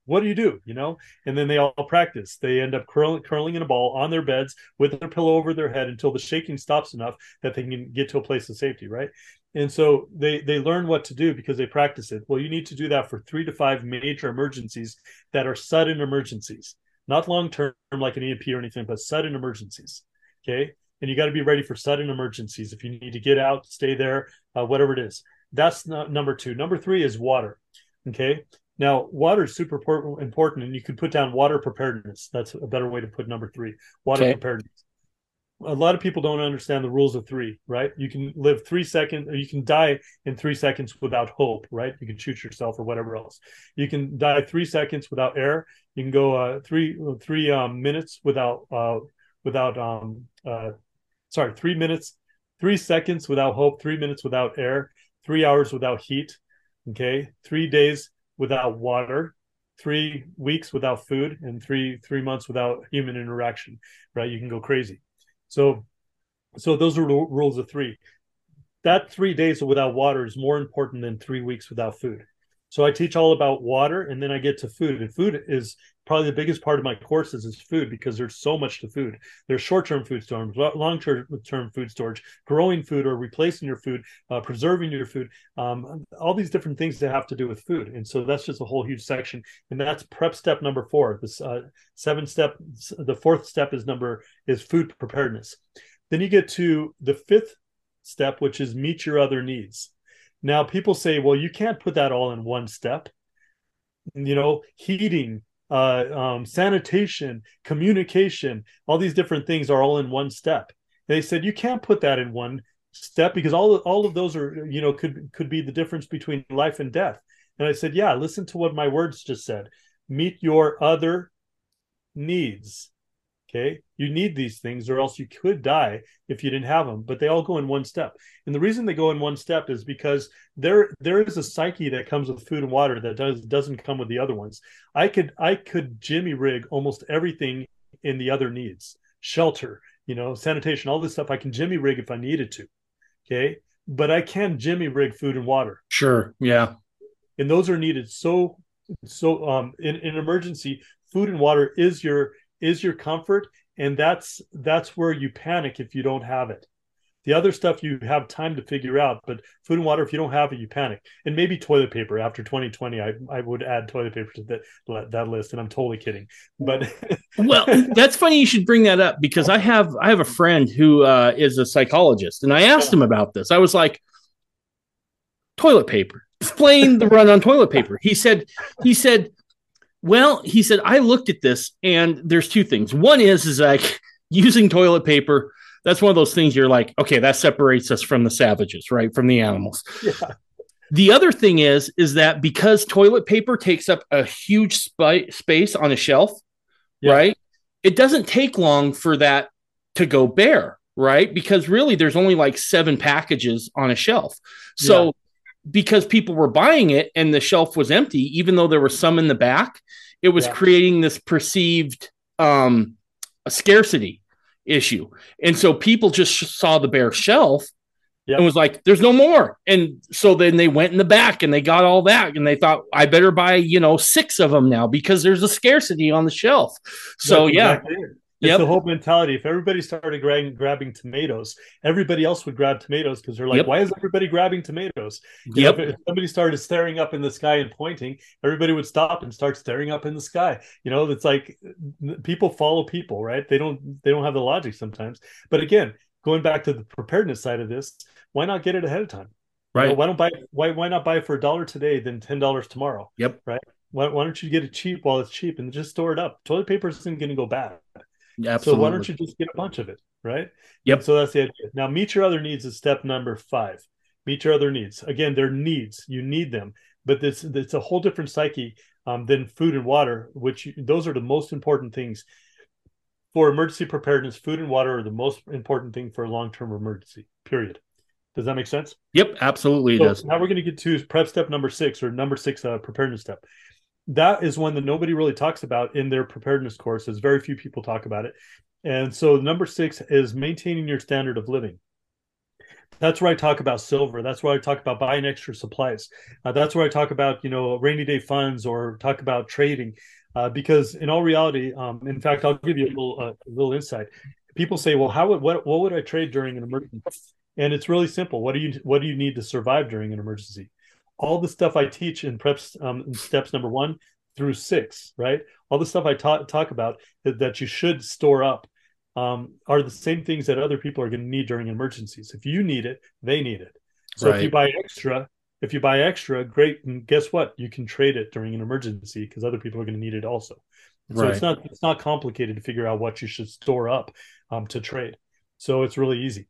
What do you do you know? And then they all practice. They end up curling, curling in a ball on their beds with their pillow over their head until the shaking stops enough that they can get to a place of safety right? And so they they learn what to do because they practice it. Well you need to do that for three to five major emergencies that are sudden emergencies not long term like an emp or anything but sudden emergencies okay? And you got to be ready for sudden emergencies if you need to get out stay there uh, whatever it is. That's not number two. Number three is water okay? Now water is super important and you can put down water preparedness. That's a better way to put number three water okay. preparedness a lot of people don't understand the rules of three, right? You can live three seconds, or you can die in three seconds without hope, right? You can shoot yourself or whatever else. You can die three seconds without air. You can go uh, three three um, minutes without uh, without um uh, sorry three minutes, three seconds without hope, three minutes without air, three hours without heat, okay, three days without water, three weeks without food, and three three months without human interaction, right? You can go crazy. So, so those are rules of three. That three days without water is more important than three weeks without food. So I teach all about water, and then I get to food. And food is probably the biggest part of my courses is food because there's so much to food. There's short-term food storage, long-term food storage, growing food or replacing your food, uh, preserving your food, um, all these different things that have to do with food. And so that's just a whole huge section. And that's prep step number four. This uh, seven step, the fourth step is number is food preparedness. Then you get to the fifth step, which is meet your other needs. Now, people say, well, you can't put that all in one step. You know, heating, uh, um, sanitation, communication, all these different things are all in one step. They said you can't put that in one step because all all of those are you know could could be the difference between life and death. And I said, yeah, listen to what my words just said. Meet your other needs. Okay. You need these things, or else you could die if you didn't have them. But they all go in one step. And the reason they go in one step is because there there is a psyche that comes with food and water that does doesn't come with the other ones. I could I could jimmy rig almost everything in the other needs. Shelter, you know, sanitation, all this stuff I can jimmy rig if I needed to. Okay. But I can jimmy rig food and water. Sure. Yeah. And those are needed so so um in, in emergency, food and water is your is your comfort and that's that's where you panic if you don't have it. The other stuff you have time to figure out but food and water if you don't have it you panic. And maybe toilet paper. After 2020 i, I would add toilet paper to that, that list and i'm totally kidding. But [laughs] well that's funny you should bring that up because i have i have a friend who uh, is a psychologist and i asked him about this. I was like toilet paper. Explain the run on toilet paper. He said he said well, he said, I looked at this and there's two things. One is, is like [laughs] using toilet paper. That's one of those things you're like, okay, that separates us from the savages, right? From the animals. Yeah. The other thing is, is that because toilet paper takes up a huge sp- space on a shelf, yeah. right? It doesn't take long for that to go bare, right? Because really, there's only like seven packages on a shelf. So yeah because people were buying it and the shelf was empty, even though there were some in the back, it was yeah. creating this perceived um, scarcity issue. And so people just saw the bare shelf yep. and was like, there's no more. And so then they went in the back and they got all that and they thought, I better buy, you know, six of them now because there's a scarcity on the shelf. So, yeah. Exactly. It's yep. the whole mentality. If everybody started grabbing, grabbing tomatoes, everybody else would grab tomatoes because they're like, yep. why is everybody grabbing tomatoes? You yep. Know, if, if, somebody started staring up in the sky and pointing, everybody would stop and start staring up in the sky. You know, it's like people follow people, right? They don't they don't have the logic sometimes. But again, going back to the preparedness side of this, why not get it ahead of time? Right. You know, why don't buy why why not buy it for a dollar today than ten dollars tomorrow? Yep. Right. Why, why don't you get it cheap while it's cheap and just store it up? Toilet paper isn't going to go bad. Absolutely. So why don't you just get a bunch of it, right? Yep. So that's the idea. Now, meet your other needs is step number five. Meet your other needs. Again, they're needs. You need them, but this it's a whole different psyche um, than food and water, which those are the most important things for emergency preparedness. Food and water are the most important thing for a long term emergency. Period. Does that make sense? Yep, absolutely. So it does. Now we're going to get to prep step number six or number six uh, preparedness step that is one that nobody really talks about in their preparedness courses. Very few people talk about it. And so number six is maintaining your standard of living. That's where I talk about silver. That's where I talk about buying extra supplies. Uh, that's where I talk about you know rainy day funds or talk about trading. Uh, because in all reality, um, in fact, I'll give you a little uh, a little insight. People say, "Well, how would what what would I trade during an emergency?" and it's really simple. What do you what do you need to survive during an emergency? All the stuff I teach in preps um, in steps number one through six, right? All the stuff I talk talk about that, that you should store up um, are the same things that other people are going to need during emergencies. If you need it, they need it. So right. if you buy extra, if you buy extra, great. And guess what? You can trade it during an emergency because other people are going to need it also. So right. it's not it's not complicated to figure out what you should store up um, to trade. So it's really easy.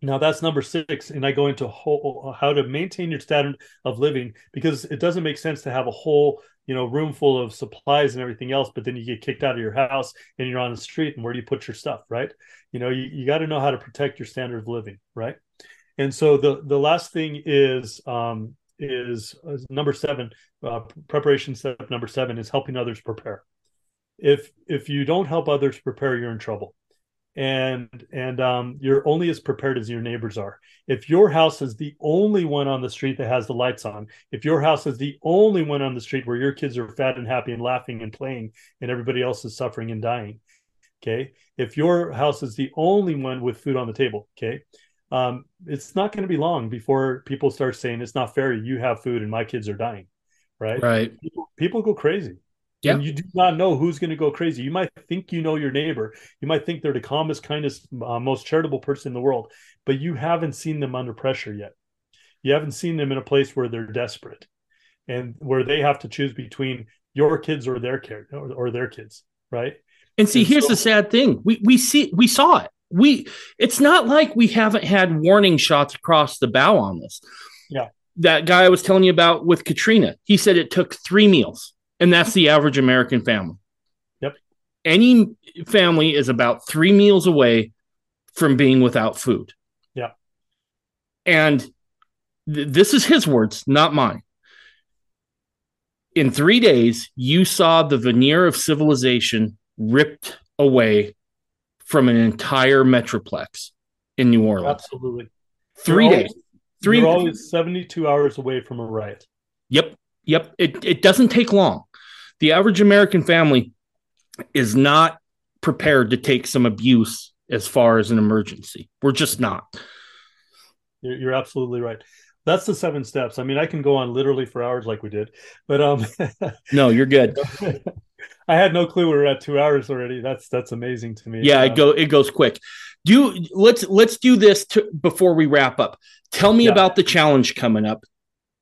Now that's number six, and I go into whole, how to maintain your standard of living because it doesn't make sense to have a whole you know room full of supplies and everything else, but then you get kicked out of your house and you're on the street, and where do you put your stuff, right? You know, you, you got to know how to protect your standard of living, right? And so the the last thing is um, is, is number seven. Uh, preparation step number seven is helping others prepare. If if you don't help others prepare, you're in trouble and and um, you're only as prepared as your neighbors are. If your house is the only one on the street that has the lights on, if your house is the only one on the street where your kids are fat and happy and laughing and playing, and everybody else is suffering and dying, okay. If your house is the only one with food on the table, okay, um, it's not going to be long before people start saying it's not fair. You have food and my kids are dying, right? Right. People, people go crazy. Yeah. And you do not know who's going to go crazy. You might think you know your neighbor. You might think they're the calmest, kindest, uh, most charitable person in the world, but you haven't seen them under pressure yet. You haven't seen them in a place where they're desperate and where they have to choose between your kids or their care or, or their kids, right? And see, and here's so- the sad thing: we we see we saw it. We it's not like we haven't had warning shots across the bow on this. Yeah, that guy I was telling you about with Katrina, he said it took three meals and that's the average American family. Yep. Any family is about three meals away from being without food. Yeah. And th- this is his words, not mine. In three days, you saw the veneer of civilization ripped away from an entire metroplex in New Orleans. Absolutely. 3 you're days. Always, Three. You're always 72 hours away from a riot. Yep. Yep. It, it doesn't take long the average American family is not prepared to take some abuse as far as an emergency. We're just not. You're, absolutely right. That's the seven steps. I mean, I can go on literally for hours like we did, but um, [laughs] no, you're good. I had no clue we were at two hours already. That's that's amazing to me. Yeah, uh, it go it goes quick. Do let's let's do this to, before we wrap up. Tell me yeah. about the challenge coming up.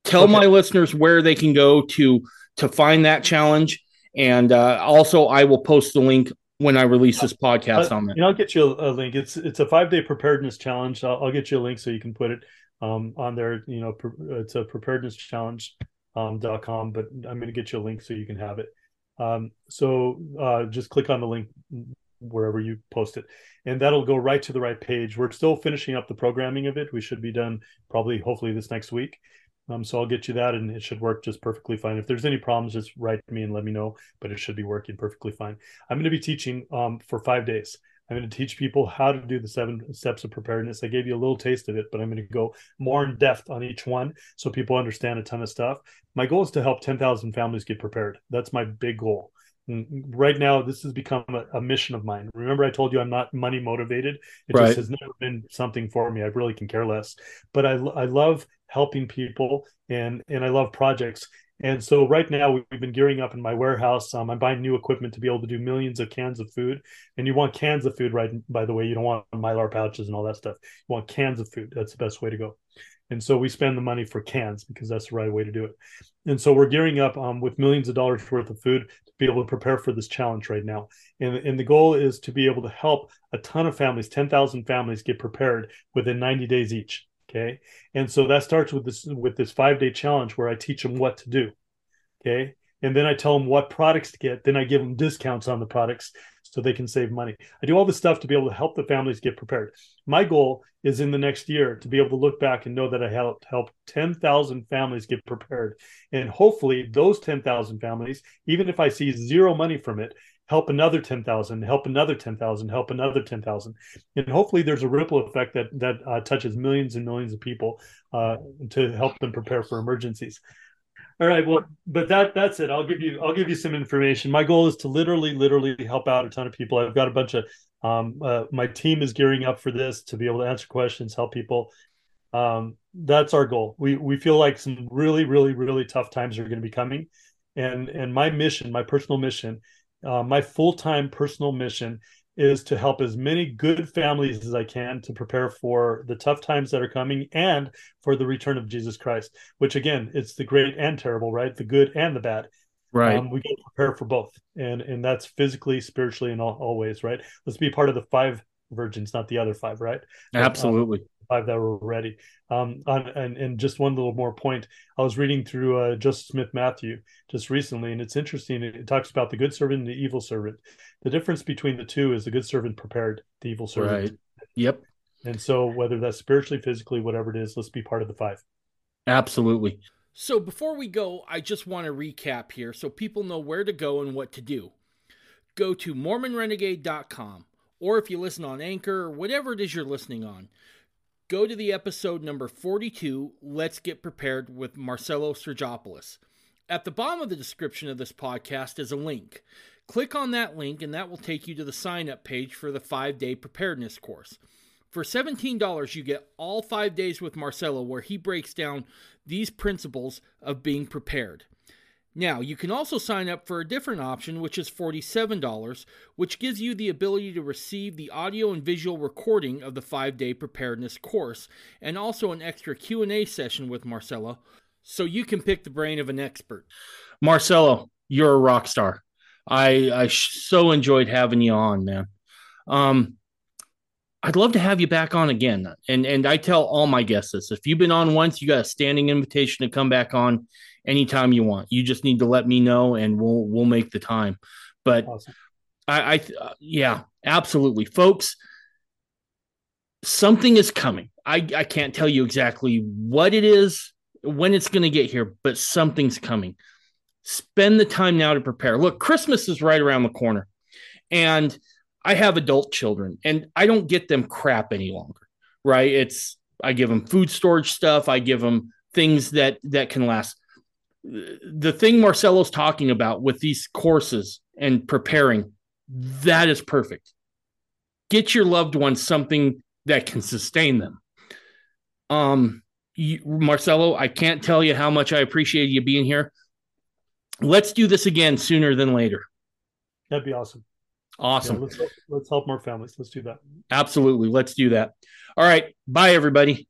Tell okay. my listeners where they can go to to find that challenge. And uh, also, I will post the link when I release this podcast uh, on that. You know, I'll get you a, a, link. It's it's a five day preparedness challenge. I'll, I'll, get you a link so you can put it um, on there. You know, it's a preparedness challenge um, dot com, but I'm going to get you a link so you can have it. Um, so uh, just click on the link wherever you post it, and that'll go right to the right page. We're still finishing up the programming of it. We should be done probably, hopefully, this next week. Um, so I'll get you that, and it should work just perfectly fine. If there's any problems, just write me and let me know. But it should be working perfectly fine. I'm going to be teaching um, for five days. I'm going to teach people how to do the seven steps of preparedness. I gave you a little taste of it, but I'm going to go more in depth on each one so people understand a ton of stuff. My goal is to help 10,000 families get prepared. That's my big goal. Right now, this has become a, a, mission of mine. Remember, I told you I'm not money motivated. It right. just has never been something for me. I really can care less. But I, I love helping people and and I love projects. And so right now we've been gearing up in my warehouse. Um, I'm buying new equipment to be able to do millions of cans of food. And you want cans of food, right? By the way, you don't want mylar pouches and all that stuff. You want cans of food. That's the best way to go. And so we spend the money for cans because that's the right way to do it. And so we're gearing up um, with millions of dollars worth of food to be able to prepare for this challenge right now. And, and the goal is to be able to help a ton of families, 10,000 families get prepared within 90 days each. Okay. And so that starts with this with this five day challenge where I teach them what to do. Okay. And then I tell them what products to get. Then I give them discounts on the products so they can save money. I do all this stuff to be able to help the families get prepared. My goal is in the next year to be able to look back and know that I helped help 10,000 families get prepared. And hopefully those 10,000 families, even if I see zero money from it, help another 10,000, help another 10,000, help another 10,000. And hopefully there's a ripple effect that, that uh, touches millions and millions of people uh, to help them prepare for emergencies. All right. Well, but that that's it. I'll give you I'll give you some information. My goal is to literally literally help out a ton of people. I've got a bunch of um uh, my team is gearing up for this to be able to answer questions, help people. Um that's our goal. We we feel like some really really really tough times are going to be coming. And and my mission, my personal mission, uh, my full-time personal mission is to help as many good families as I can to prepare for the tough times that are coming and for the return of Jesus Christ, which again, it's the great and terrible, right? The good and the bad. Right. Um, we got to prepare for both. And and that's physically, spiritually, in all, all ways, right? Let's be part of the five virgins, not the other five, right? Absolutely. Um, five that were ready. Um, on, and, and just one little more point. I was reading through uh, Joseph Smith Matthew just recently, and it's interesting. It, talks about the good servant and the evil servant. The difference between the two is the good servant prepared the evil servant. Right. Yep. And so, whether that's spiritually, physically, whatever it is, let's be part of the five. Absolutely. So, before we go, I just want to recap here so people know where to go and what to do. Go to MormonRenegade.com, or if you listen on Anchor or whatever it is you're listening on, go to the episode number 42, Let's Get Prepared with Marcello Surjopolos. At the bottom of the description of this podcast is a link. Click on that link, and that will take you to the sign up page for the five day preparedness course. For $17, you get all five days with Marcello, where he breaks down these principles of being prepared. Now, you can also sign up for a different option, which is $47, which gives you the ability to receive the audio and visual recording of the 5-day preparedness course and also an extra Q&A session with Marcello so you can pick the brain of an expert. Marcello, you're a rock star. I I so enjoyed having you on, man. Um I'd love to have you back on again. And and I tell all my guests this. If you've been on once, you got a standing invitation to come back on anytime you want. You just need to let me know, and we'll we'll make the time. But awesome. I, I uh, yeah, absolutely, folks. Something is coming. I I can't tell you exactly what it is, when it's going to get here, but something's coming. Spend the time now to prepare. Look, Christmas is right around the corner, and I have adult children, and I don't get them crap any longer. Right? It's I give them food storage stuff. I give them things that that can last the thing Marcello's talking about with these courses and preparing, that is perfect. Get your loved ones something that can sustain them. Um, you, Marcello, I can't tell you how much I appreciate you being here. Let's do this again sooner than later. That'd be awesome. Awesome. Yeah, let's, help, let's help more families. Let's do that. Absolutely. Let's do that. All right. Bye, everybody.